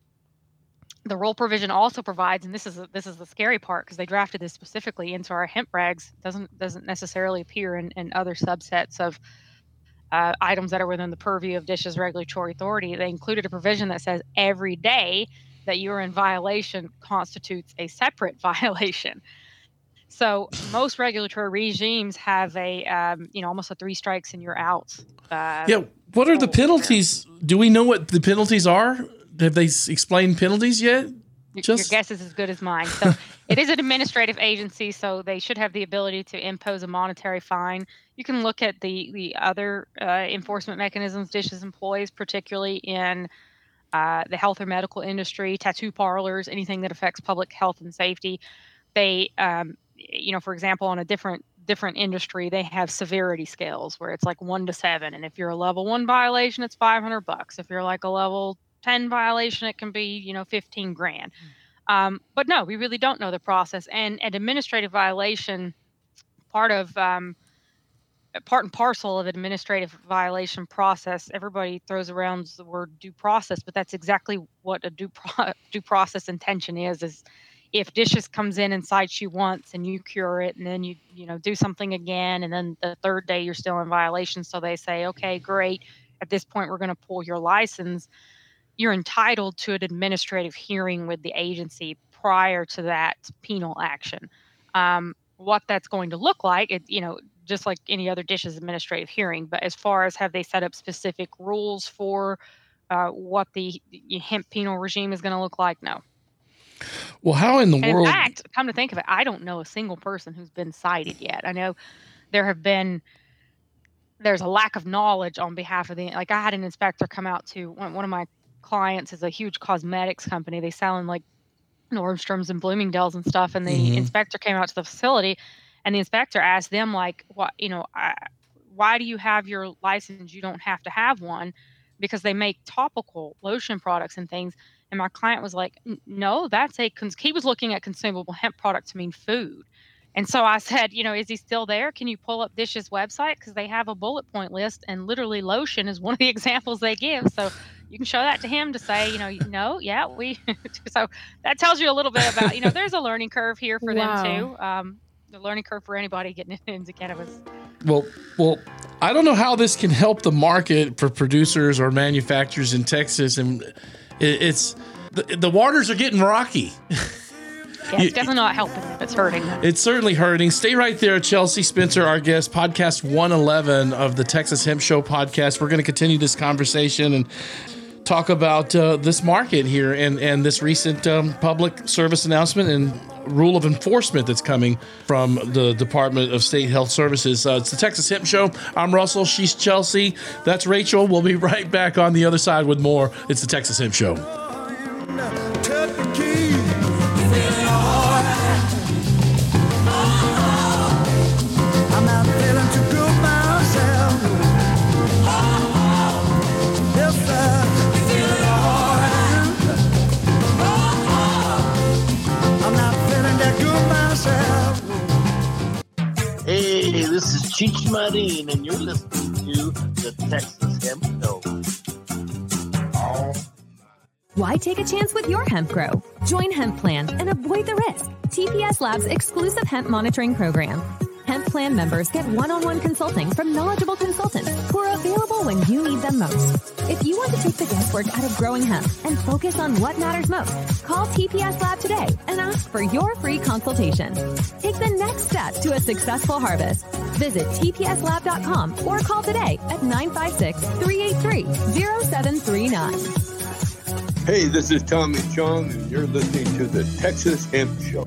the rule provision also provides, and this is this is the scary part because they drafted this specifically into our hemp regs. doesn't doesn't necessarily appear in, in other subsets of uh, items that are within the purview of dishes regulatory authority. They included a provision that says every day that you are in violation constitutes a separate violation. So most regulatory regimes have a, um, you know, almost a three strikes and you're out. Uh, Yeah. What are the penalties? Do we know what the penalties are? Have they explained penalties yet? Your, your guess is as good as mine. So it is an administrative agency, so they should have the ability to impose a monetary fine. You can look at the the other uh, enforcement mechanisms Dishes employs, particularly in uh, the health or medical industry, tattoo parlors, anything that affects public health and safety. They, um, you know, for example, on a different different industry, they have severity scales where it's like one to seven, and if you're a level one violation, it's 500 bucks. If you're like a level 10 violation, it can be, you know, 15 grand. Um, but no, we really don't know the process. And an administrative violation, part of um, part and parcel of administrative violation process, everybody throws around the word due process, but that's exactly what a due pro- due process intention is. Is if dishes comes in and cites you once and you cure it and then you you know do something again and then the third day you're still in violation so they say okay great at this point we're going to pull your license you're entitled to an administrative hearing with the agency prior to that penal action um, what that's going to look like it you know just like any other dishes administrative hearing but as far as have they set up specific rules for uh, what the hemp penal regime is going to look like no well, how in the and world? In fact, come to think of it, I don't know a single person who's been cited yet. I know there have been there's a lack of knowledge on behalf of the like I had an inspector come out to one, one of my clients is a huge cosmetics company. They sell in like Nordstroms and Bloomingdale's and stuff. And the Mhm. inspector came out to the facility, and the inspector asked them like, "What you know? I, why do you have your license? You don't have to have one." Because they make topical lotion products and things. And my client was like, no, that's a, cons-. he was looking at consumable hemp products to mean food. And so I said, you know, is he still there? Can you pull up Dish's website? Because they have a bullet point list, and literally lotion is one of the examples they give. So you can show that to him to say, you know, no, yeah, we. so that tells you a little bit about, you know, there's a learning curve here for Wow. them too. Um, the learning curve for anybody getting into cannabis. Well, well, I don't know how this can help the market for producers or manufacturers in Texas, and it, it's the, the waters are getting rocky. Yeah, it's definitely not helping them. It's hurting. It's certainly hurting. Stay right there, Chelsea Spencer, our guest, podcast 111 of the Texas Hemp Show podcast. We're going to continue this conversation and talk about uh, this market here and, and this recent um, public service announcement and rule of enforcement that's coming from the Department of State Health Services. Uh, it's the Texas Hemp Show. I'm Russell. She's Chelsea. That's Rachel. We'll be right back on the other side with more. It's the Texas Hemp Show. This is Cheech and you're listening to the Texas Hemp Show. Why take a chance with your hemp grow? Join Hemp Plan and avoid the risk. TPS Labs exclusive hemp monitoring program. Hemp Plan members get one-on-one consulting from knowledgeable consultants who are available when you need them most. If you want to take the guesswork out of growing hemp and focus on what matters most, call TPS Lab today and ask for your free consultation. Take the next step to a successful harvest. Visit tpslab.com or call today at 956-383-0739. Hey, this is Tommy Chong, and you're listening to the Texas Hemp Show.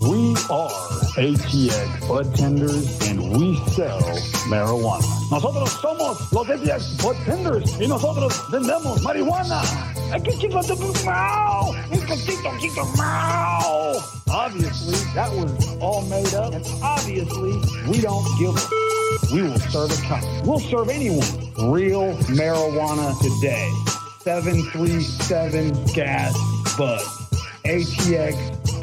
We are ATX Bud Tenders and we sell marijuana. Nosotros somos los ATX Bud Tenders y nosotros vendemos marihuana. Aquí, chico. Un poquito, chico, mau. Obviously, that was all made up, and obviously, we don't give a we will serve a cop. We'll serve anyone. Real marijuana today. 737 gas bud. ATX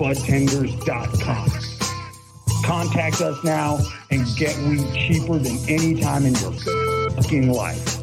ATXBudtenders.com. Contact us now and get weed cheaper than any time in your fucking life.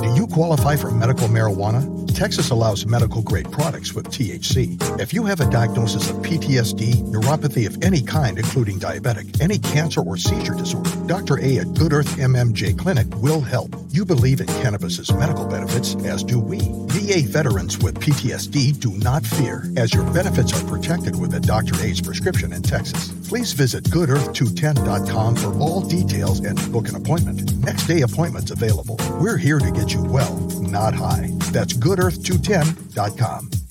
Do you qualify for medical marijuana? Texas allows medical grade products with THC. If you have a diagnosis of PTSD, neuropathy of any kind, including diabetic, any cancer or seizure disorder, Dr. A at Good Earth MMJ Clinic will help. You believe in cannabis's medical benefits, as do we. VA veterans with PTSD do not fear, as your benefits are protected with a Dr. A's prescription in Texas. Please visit goodearth210.com for all details and book an appointment. Next day appointments available. We're here to get you well, not high. That's goodearth210.com.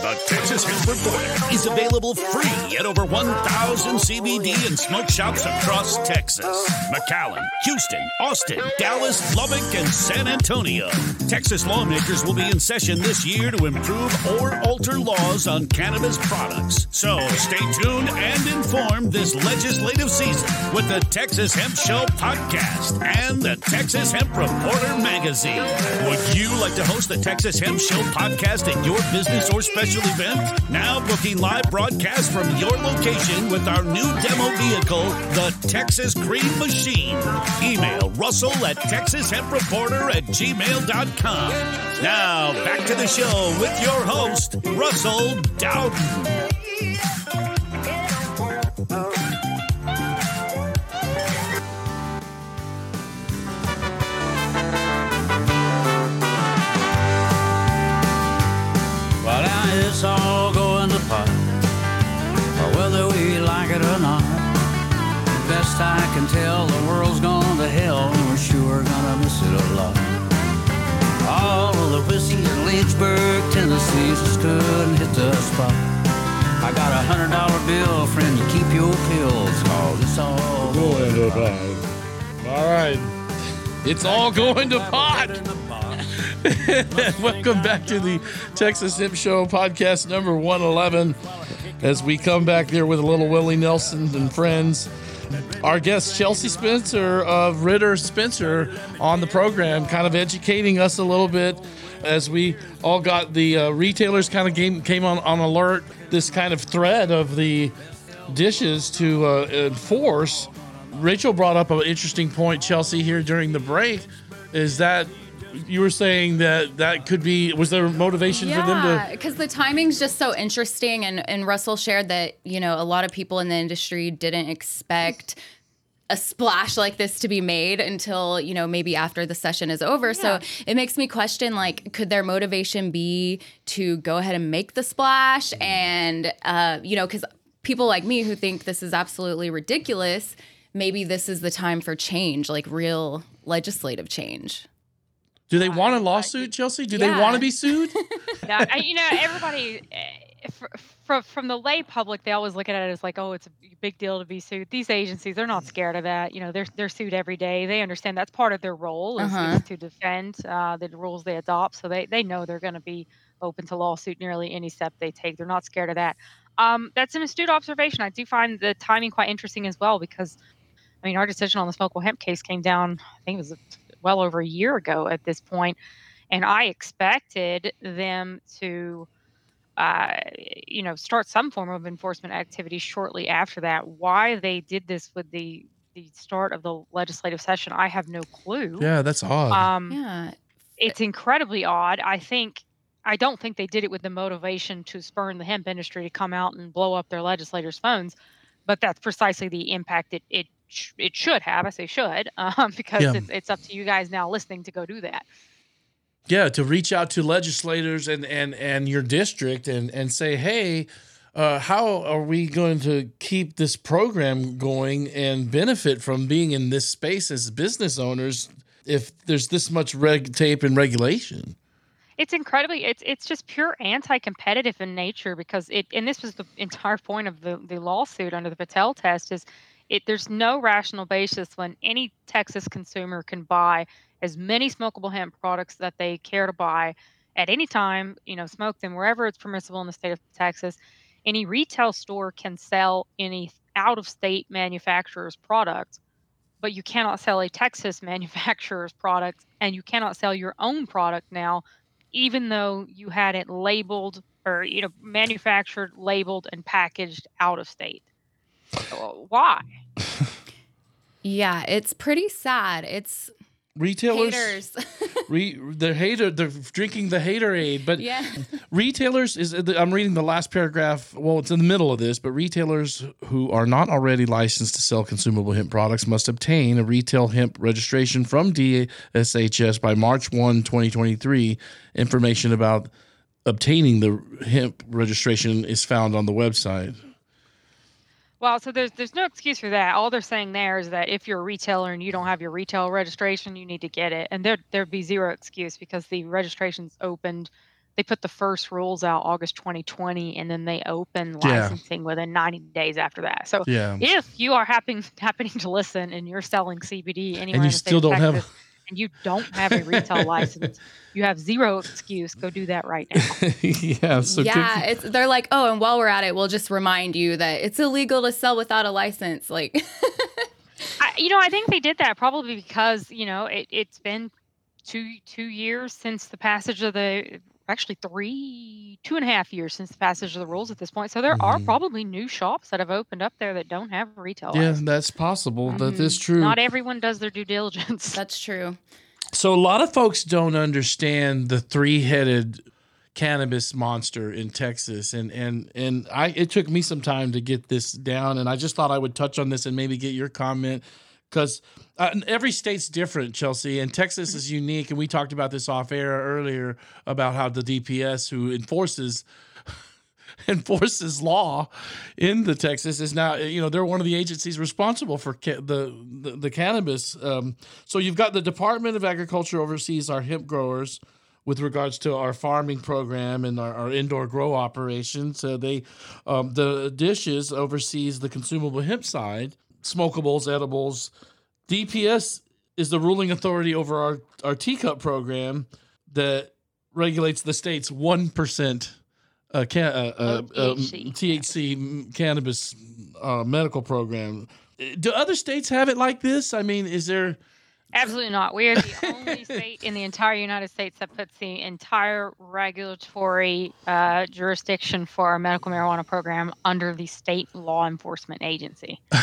The Texas Hemp Reporter is available free at over 1,000 CBD and smoke shops across Texas. McAllen, Houston, Austin, Dallas, Lubbock, and San Antonio. Texas lawmakers will be in session this year to improve or alter laws on cannabis products. So stay tuned and informed this legislative season with the Texas Hemp Show podcast and the Texas Hemp Reporter magazine. Would you like to host the Texas Hemp Show podcast at your business or special special event, now booking live broadcast from your location with our new demo vehicle, the Texas Green Machine. Email Russell at TexasHempReporter at gmail.com. Now, back to the show with your host, Russell Dowden. Lynchburg, Tennessee, just couldn't hit the spot. I got a hundred dollar bill, friend, you keep your pills, cause it's all going to pot. All right. It's all going to pot. Welcome back to the Texas Hemp Show podcast number 111. As we come back there with a little Willie Nelson and friends. Our guest, Chelsea Spencer of Ritter Spencer, on the program, kind of educating us a little bit as we all got the uh, retailers kind of came, came on, on alert, this kind of thread of the dishes to uh, enforce. Rachel brought up an interesting point, Chelsea, here during the break. Is that you were saying that that could be was there motivation for them Yeah, to because the timing's just so interesting, and and Russell shared that you know a lot of people in the industry didn't expect a splash like this to be made until you know maybe after the session is over. So it makes me question like, could their motivation be to go ahead and make the splash, and uh, you know, because people like me who think this is absolutely ridiculous, maybe this is the time for change, like real legislative change. do they want a lawsuit, Chelsea? Do they want to be sued? Yeah, I, you know, everybody eh, fr- fr- from the lay public, they always look at it as like, oh, it's a big deal to be sued. These agencies, they're not scared of that. You know, they're they're sued every day. They understand that's part of their role is, Uh-huh. is to defend uh, the rules they adopt. So they they know they're going to be open to lawsuit nearly any step they take. They're not scared of that. Um, that's an astute observation. I do find the timing quite interesting as well because, I mean, our decision on the smokable hemp case came down. I think it was well over a year ago at this point, and I expected them to uh, you know, start some form of enforcement activity shortly after that. Why they did this with the the start of the legislative session, I have no clue. yeah, that's odd. Um, Yeah. it's incredibly odd. I think I don't think they did it with the motivation to spurn the hemp industry to come out and blow up their legislators' phones, but that's precisely the impact it it sh- it should have. I say should um, because Yeah. it's, it's up to you guys now listening to go do that. Yeah, to reach out to legislators and and and your district and and say, hey. Uh, how are we going to keep this program going and benefit from being in this space as business owners if there's this much red tape and regulation? it's incredibly it's it's just pure anti-competitive in nature because it and this was the entire point of the, the lawsuit under the Patel test is it there's no rational basis when any Texas consumer can buy as many smokable hemp products that they care to buy at any time, you know, smoke them wherever it's permissible in the state of Texas. Any retail store can sell any out of state manufacturer's product, but you cannot sell a Texas manufacturer's product and you cannot sell your own product now even though you had it labeled or you know manufactured labeled and packaged out of state why Yeah, it's pretty sad. It's Retailers, haters. re, the hater, they're drinking the haterade, but yeah. retailers is uh, I'm reading the last paragraph. Well, it's in the middle of this, but retailers who are not already licensed to sell consumable hemp products must obtain a retail hemp registration from DSHS by March 1, 2023. Information about obtaining the hemp registration is found on the website. Well so there's there's no excuse for that all they're saying there is that if you're a retailer and you don't have your retail registration you need to get it and there there'd be zero excuse because the registration's opened they put the first rules out August 2020 and then they open Yeah. licensing within 90 days after that so Yeah. if you are happen, happening to listen and you're selling CBD anywhere and you still don't have- Texas, and you don't have a retail license, you have zero excuse. Go do that right now. yeah. So yeah, it's they're like, oh, and while we're at it, we'll just remind you that it's illegal to sell without a license. Like, I, you know, I think they did that probably because you know it, it's been two two years since the passage of the actually three, two and a half years since the passage of the rules at this point. So there are mm-hmm. probably new shops that have opened up there that don't have retail. Yeah, license. that's possible. That is mm-hmm. true. Not everyone does their due diligence. That's true. So a lot of folks don't understand the three-headed cannabis monster in Texas and and and I it took me some time to get this down and I just thought I would touch on this and maybe get your comment cuz uh, every state's different Chelsea and Texas is unique and we talked about this off air earlier about how the DPS who enforces enforces law in the Texas is now you know they're one of the agencies responsible for ca- the, the the cannabis. Um, so you've got the Department of Agriculture oversees our hemp growers with regards to our farming program and our, our indoor grow operations. So they um, the dishes oversees the consumable hemp side, smokables, edibles. DPS is the ruling authority over our our TCUP program that regulates the state's one percent uh, ca- uh, uh, uh, THC. THC cannabis uh, medical program. Do other states have it like this? I mean, is there? Absolutely not. We are the only state in the entire United States that puts the entire regulatory uh, jurisdiction for our medical marijuana program under the state law enforcement agency.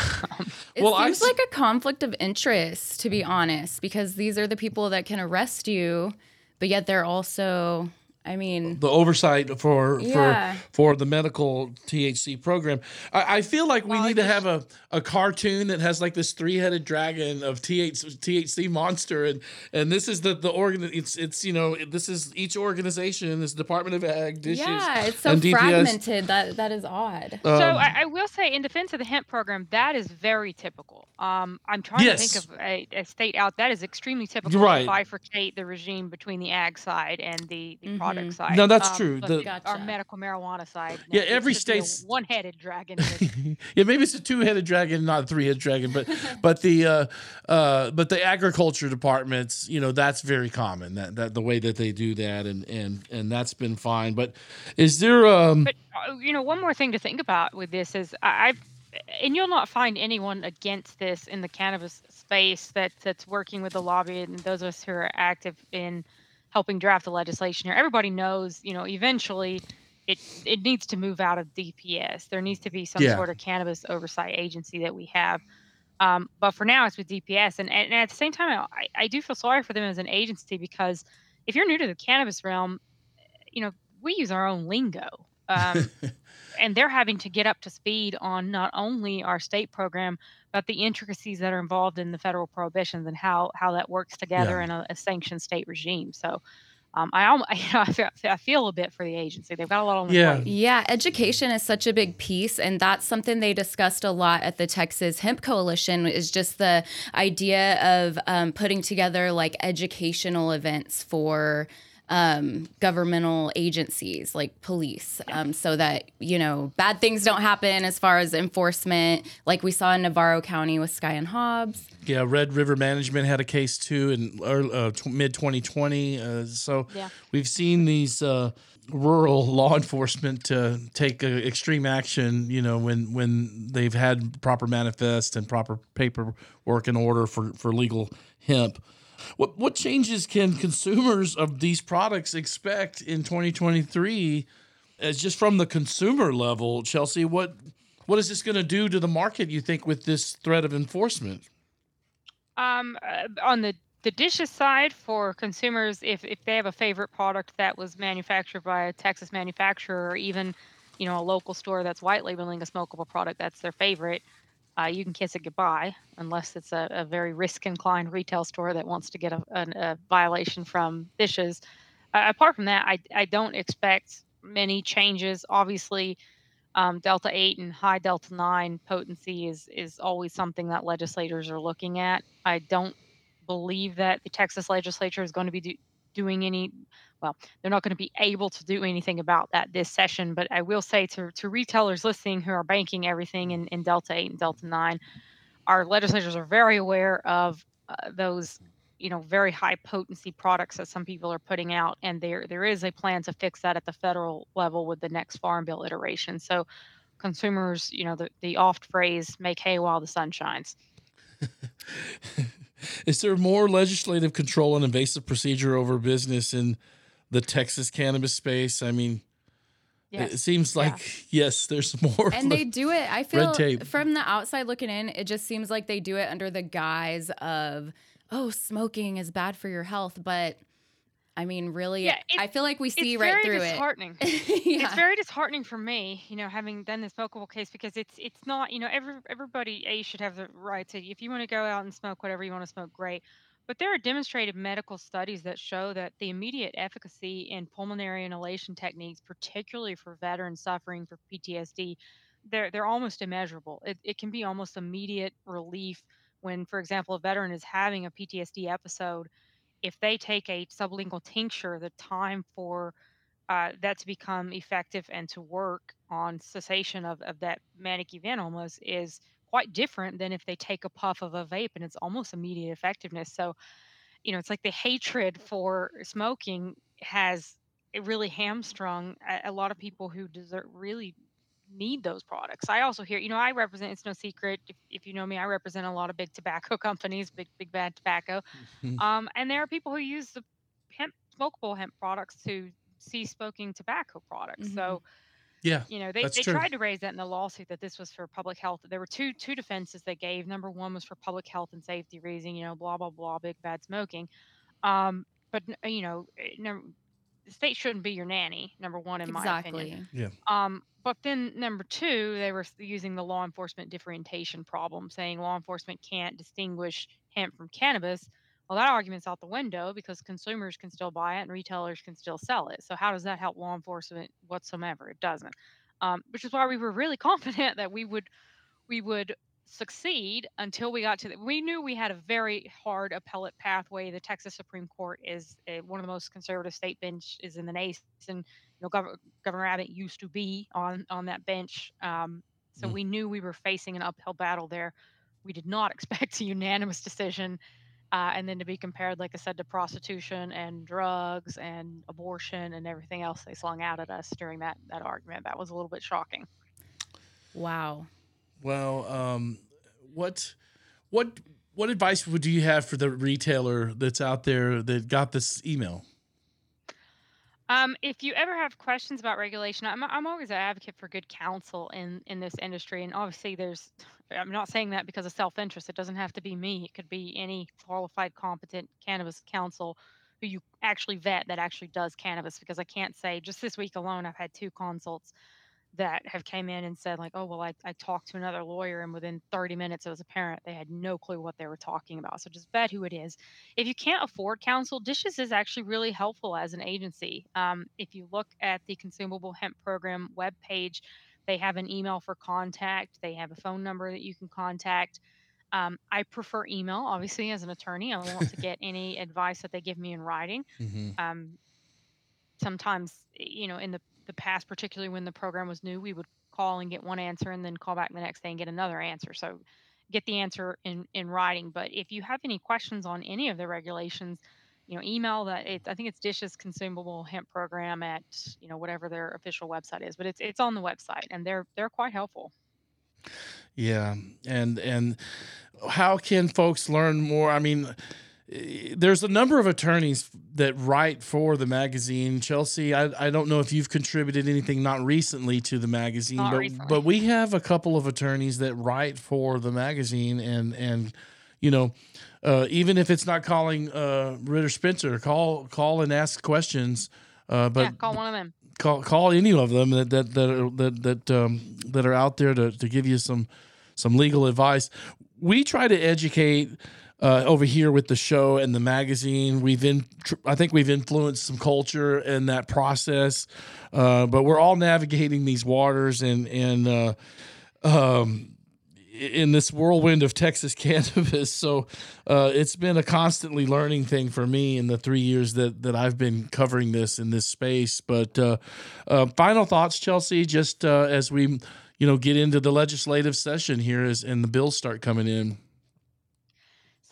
It Well, seems s- like a conflict of interest, to be honest, because these are the people that can arrest you, but yet they're also, I mean, the oversight for Yeah. for for the medical THC program. I, I feel like we need to have a, a cartoon that has like this three headed dragon of TH, THC monster, and and this is the the organ. It's it's you know this is each organization. This Department of Ag, dishes, yeah, it's so fragmented that that is odd. so Um, I, I will say, in defense of the hemp program, that is very typical. Um, I'm trying Yes. to think of a, a state out that is extremely typical Right. to bifurcate the regime between the ag side and the, the product side. No, that's Um, true. The- the- our medical marijuana side. Yeah, every should be a state's- one-headed dragon. yeah, maybe it's a two-headed dragon, not a three-headed dragon, but but the uh, uh, but the agriculture departments, you know, that's very common. That that the way that they do that, and and and that's been fine. But is there um? But uh, you know, one more thing to think about with this is I, I've, and you'll not find anyone against this in the cannabis space that that's working with the lobby and those of us who are active in helping draft the legislation here. Everybody knows, you know, eventually. It, it needs to move out of DPS. There needs to be some Yeah. sort of cannabis oversight agency that we have. Um, but for now, it's with DPS. And, and at the same time, I, I do feel sorry for them as an agency because if you're new to the cannabis realm, you know, we use our own lingo. Um, and they're having to get up to speed on not only our state program, but the intricacies that are involved in the federal prohibitions and how, how that works together Yeah. in a, a sanctioned state regime. So um, I, almost, you know, I, feel, I feel a bit for the agency. They've got a lot on their plate. Yeah, education is such a big piece, and that's something they discussed a lot at the Texas Hemp Coalition. Is just the idea of um, putting together like educational events for um, governmental agencies like police, um, so that you know bad things don't happen as far as enforcement, like we saw in Navarro County with Sky and Hobbs. Yeah, Red River Management had a case too in uh, tw- mid 2020. Uh, so Yeah. we've seen these uh, rural law enforcement to take uh, extreme action. You know, when when they've had proper manifest and proper paperwork in order for for legal hemp. What what changes can consumers of these products expect in 2023? As just from the consumer level, Chelsea, what what is this going to do to the market? You think with this threat of enforcement? Um, uh, on the the dishes side for consumers, if if they have a favorite product that was manufactured by a Texas manufacturer, or even, you know, a local store that's white labeling a smokable product that's their favorite, uh, you can kiss it goodbye, unless it's a, a very risk inclined retail store that wants to get a, a, a violation from dishes. Uh, apart from that, I I don't expect many changes. Obviously, um, Delta 8 and high Delta 9 potency is is always something that legislators are looking at. I don't believe that the Texas legislature is going to be do, doing any well, they're not going to be able to do anything about that this session, but I will say to to retailers listening who are banking everything in, in Delta 8 and Delta 9, our legislators are very aware of uh, those you know very high potency products that some people are putting out and there there is a plan to fix that at the federal level with the next farm bill iteration. So consumers you know the, the oft phrase make hay while the sun shines Is there more legislative control and invasive procedure over business in the Texas cannabis space. I mean, Yes. it seems like yes, there's more. and they do it i feel from the outside looking in it just seems like they do it under the guise of oh smoking is bad for your health but i mean really Yeah, i feel like we see right through it yeah. It's very disheartening for me, you know, having done this smokable case because it's it's not, you know, every everybody a should have the right to if you want to go out and smoke whatever you want to smoke, great. But there are demonstrated medical studies that show that the immediate efficacy in pulmonary inhalation techniques, particularly for veterans suffering for PTSD, they're they're almost immeasurable. It it can be almost immediate relief when, for example, a veteran is having a PTSD episode. If they take a sublingual tincture, the time for uh, that to become effective and to work on cessation of, of that manic event almost is quite different than if they take a puff of a vape and it's almost immediate effectiveness. So, you know, it's like the hatred for smoking has really hamstrung a, a lot of people who deserve really need those products. I also hear, you know, I represent it's no secret if, if you know me, I represent a lot of big tobacco companies, big big bad tobacco. Um, and there are people who use the hemp smokable hemp products to cease smoking tobacco products. So yeah, you know, they, they true. tried to raise that in the lawsuit that this was for public health. There were two two defenses they gave. Number one was for public health and safety reason, you know, blah blah blah, big bad smoking. Um, but you know, eh, num- the state shouldn't be your nanny. Number one, in my opinion. Exactly. Yeah. Um, but then number two, they were using the law enforcement differentiation problem, saying law enforcement can't distinguish hemp from cannabis. Well, that argument's out the window because consumers can still buy it and retailers can still sell it. So how does that help law enforcement whatsoever? It doesn't. Um, which is why we were really confident that we would we would succeed until we got to the, we knew we had a very hard appellate pathway. The texas supreme court is uh, one of the most conservative state bench is in the nation. You know Gov- governor abbott used to be on on that bench um, so Mm. we knew we were facing an uphill battle there. We did not expect a unanimous decision uh, and then to be compared like i said to prostitution and drugs and abortion and everything else they slung out at us during that that argument that was a little bit shocking. Wow Well, um, what what what advice would you have for the retailer that's out there that got this email? Um, if you ever have questions about regulation, I'm, I'm always an advocate for good counsel in, in this industry. And obviously, there's, I'm not saying that because of self interest. It doesn't have to be me, it could be any qualified, competent cannabis counsel who you actually vet that actually does cannabis. Because I can't say just this week alone, I've had two consults that have came in and said like oh well I, I talked to another lawyer and within 30 minutes it was apparent they had no clue what they were talking about. So just vet who it is. If you can't afford counsel dishes is actually really helpful as an agency. Um, if you look at the consumable hemp program webpage they have an email for contact. They have a phone number that you can contact. Um, i prefer email obviously as an attorney. I want to get any advice that they give me in writing. Um, sometimes you know in the, the past particularly when the program was new we would call and get one answer and then call back the next day and get another answer. So get the answer in in writing. But if you have any questions on any of the regulations you know email that it's i think it's dishes consumable hemp program at you know whatever their official website is but it's it's on the website and they're they're quite helpful. Yeah, and and how can folks learn more? I mean, there's a number of attorneys that write for the magazine. Chelsea, I, I don't know if you've contributed anything not recently to the magazine, Not but recently. but we have a couple of attorneys that write for the magazine, and and you know, uh, even if it's not calling uh, Ritter Spencer, call call and ask questions. Uh, but yeah call one of them call call any of them that that that are, that that um, that are out there to, to give you some some legal advice. We try to educate uh, over here with the show and the magazine. We've in I think we've influenced some culture in that process, uh, but we're all navigating these waters and and. Uh, um, in this whirlwind of Texas cannabis. So uh, it's been a constantly learning thing for me in the three years that that I've been covering this in this space. But uh, uh, final thoughts, Chelsea, just as we you know get into the legislative session here, as and the bills start coming in.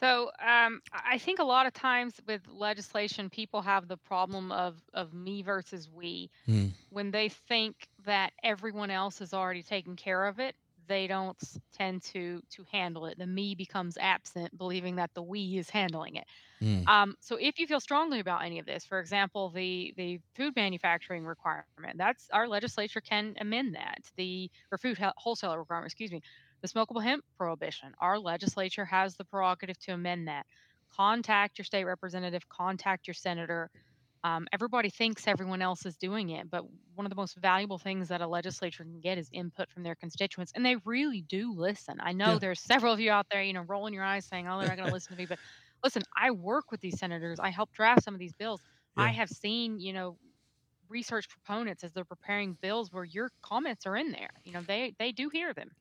So um, I think a lot of times with legislation, people have the problem of of me versus we. Hmm. When they think that everyone else is already taking care of it, they don't tend to to handle it. The me becomes absent, believing that the we is handling it. Mm. Um, so if you feel strongly about any of this, for example, the the food manufacturing requirement, that's our legislature can amend that. The or food whol- wholesaler requirement, excuse me, the smokable hemp prohibition, our legislature has the prerogative to amend that. Contact your state representative, contact your senator. Um, everybody thinks everyone else is doing it, but one of the most valuable things that a legislature can get is input from their constituents, and they really do listen. I know Yeah. there's several of you out there, you know, rolling your eyes saying, "Oh, they're not going to listen to me," but listen, I work with these senators. I help draft some of these bills. I have seen, you know, research proponents as they're preparing bills where your comments are in there. You know, they they do hear them.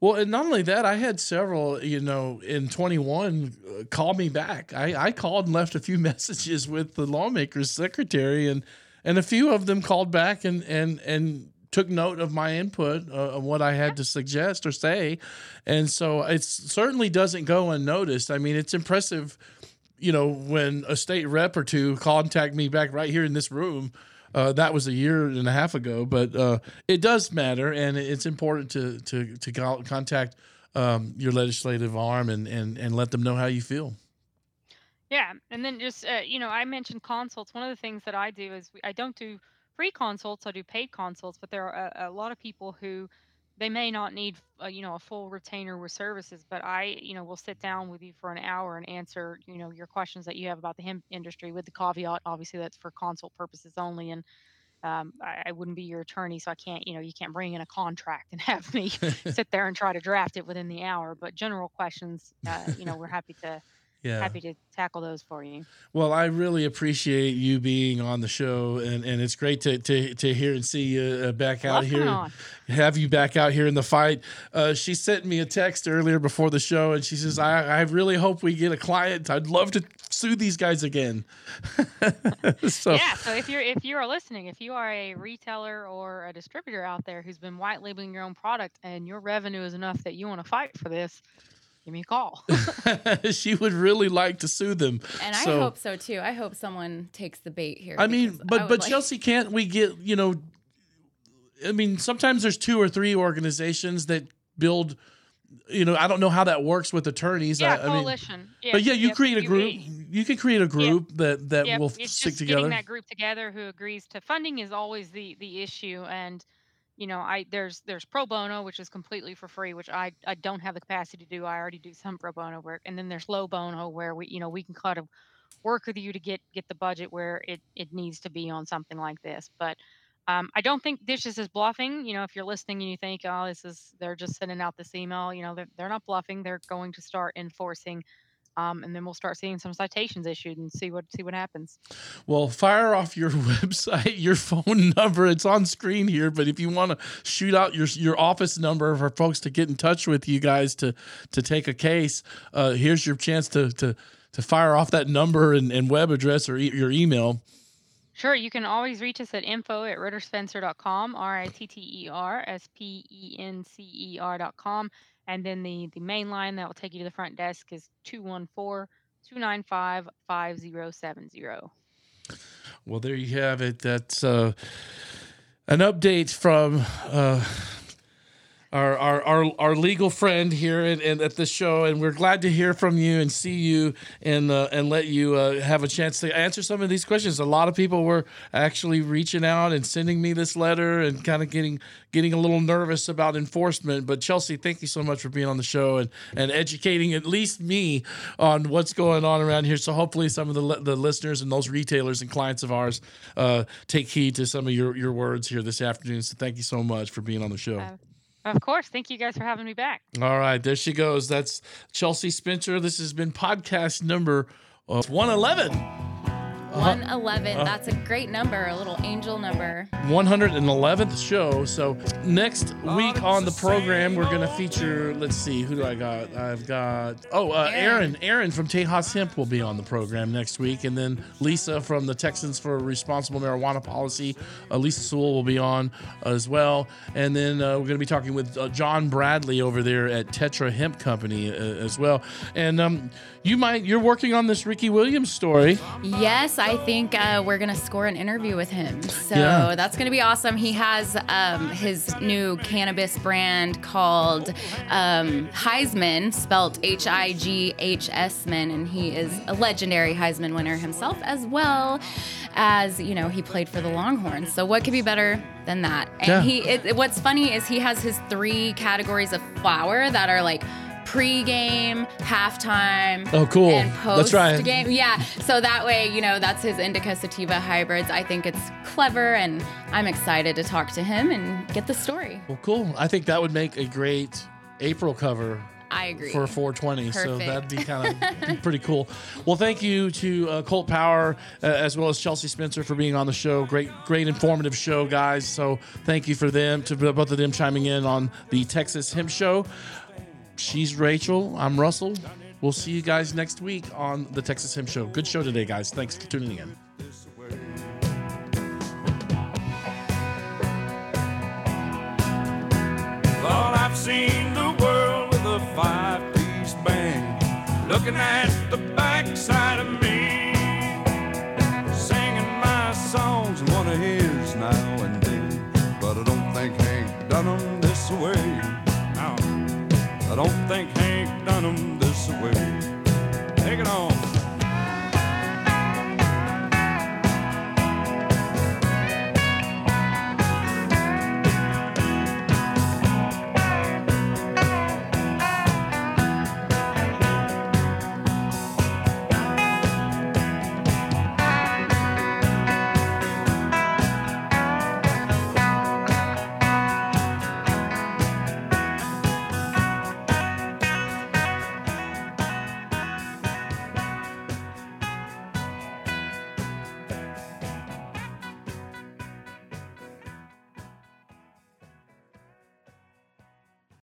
Well, and not only that, I had several, you know, in 21 uh, call me back. I, I called and left a few messages with the lawmaker's secretary, and and a few of them called back and and and took note of my input uh, of what I had to suggest or say, and so it certainly doesn't go unnoticed. I mean, it's impressive, you know, when a state rep or two contact me back right here in this room. Uh, that was a year and a half ago, but uh, it does matter, and it's important to to to co- contact um, your legislative arm and, and and let them know how you feel. Yeah, and then just uh, you know, I mentioned consults. One of the things that I do is we, I don't do free consults. I do paid consults, but there are a, a lot of people who they may not need uh, you know a full retainer with services, but I you know will sit down with you for an hour and answer you know your questions that you have about the hemp industry with the caveat, obviously that's for consult purposes only, and um, I, I wouldn't be your attorney, so I can't you know you can't bring in a contract and have me sit there and try to draft it within the hour. But general questions, uh, you know, we're happy to Yeah. happy to tackle those for you. Well, I really appreciate you being on the show, and, and it's great to, to, to hear and see you uh, back out here, on? have you back out here in the fight. Uh, she sent me a text earlier before the show, and she says, I, I really hope we get a client. I'd love to sue these guys again. so, yeah. So if you're if you are listening, if you are a retailer or a distributor out there who's been white labeling your own product and your revenue is enough that you want to fight for this, give me a call. she would really like to sue them. And I hope so too. I hope someone takes the bait here. I mean, because I but but like- Chelsea, can't we get you know? I mean, sometimes there's two or three organizations that build. You know, I don't know how that works with attorneys. yeah, I, I mean, coalition. yeah, but yeah, you yep, create a group. You can create a group that that Yep, will it's stick just together. Getting that group together who agrees to funding is always the the issue, and you know, I there's there's pro bono, which is completely for free, which I I don't have the capacity to do. I already do some pro bono work, and then there's low bono where we you know we can kind of work with you to get get the budget where it it needs to be on something like this, but. Um, I don't think Dishes is bluffing. You know, if you're listening and you think, oh, this is, they're just sending out this email, you know, they're, they're not bluffing. They're going to start enforcing um, and then we'll start seeing some citations issued and see what see what happens. Well, fire off your website, your phone number. It's on screen here, but if you want to shoot out your your office number for folks to get in touch with you guys to to take a case, uh, here's your chance to to to fire off that number and, and web address or e- your email. Sure, you can always reach us at info at ritterspencer.com, R I T T E R S P E N C E R.com. And then the, the main line that will take you to the front desk is 214 295 5070. Well, there you have it. That's uh, an update from uh, our, our our our legal friend here and, and at the show, and we're glad to hear from you and see you and uh, and let you uh, have a chance to answer some of these questions. A lot of people were actually reaching out and sending me this letter and kind of getting getting a little nervous about enforcement. But Chelsea, thank you so much for being on the show and and educating at least me on what's going on around here. So hopefully, some of the the listeners and those retailers and clients of ours uh, take heed to some of your your words here this afternoon. So thank you so much for being on the show. Of course. Thank you guys for having me back. All right, there she goes. That's Chelsea Spencer. This has been podcast number uh, 111. 111. Uh, That's a great number, a little angel number. 111th show. So next week on the program, we're going to feature. Let's see, who do I got? I've got oh, uh, Aaron. Aaron from Tejas Hemp will be on the program next week, and then Lisa from the Texans for Responsible Marijuana Policy. Uh, Lisa Sewell will be on as well, and then uh, we're going to be talking with uh, John Bradley over there at Tetra Hemp Company uh, as well. And um, you might you're working on this Ricky Williams story. Yes, I think uh, we're gonna score an interview with him. So Yeah. that's gonna be awesome. He has um, his new cannabis brand called um, Heisman, spelt H I G H S Man, and he is a legendary Heisman winner himself, as well as you know he played for the Longhorns. So what could be better than that? And Yeah. he, it, what's funny is he has his three categories of flower that are like. Pre-game, halftime, Oh, cool. and That's right. post-game. Yeah, so that way, you know, that's his indica sativa hybrids. I think it's clever, and I'm excited to talk to him and get the story. Well, cool. I think that would make a great April cover I agree. for 420. So that'd be kind of pretty cool. Well, thank you to uh, Colt Power uh, as well as Chelsea Spencer for being on the show. Great, great informative show, guys. So thank you for them to both of them chiming in on the Texas Hemp Show. She's Rachel. I'm Russell. We'll see you guys next week on the Texas Hemp Show. Good show today, guys. Thanks for tuning in. I've seen the world with a five piece band, looking at the backside of me, singing my songs, one of his now and then. But I don't think Hank done 'em this way. Don't think Hank done 'em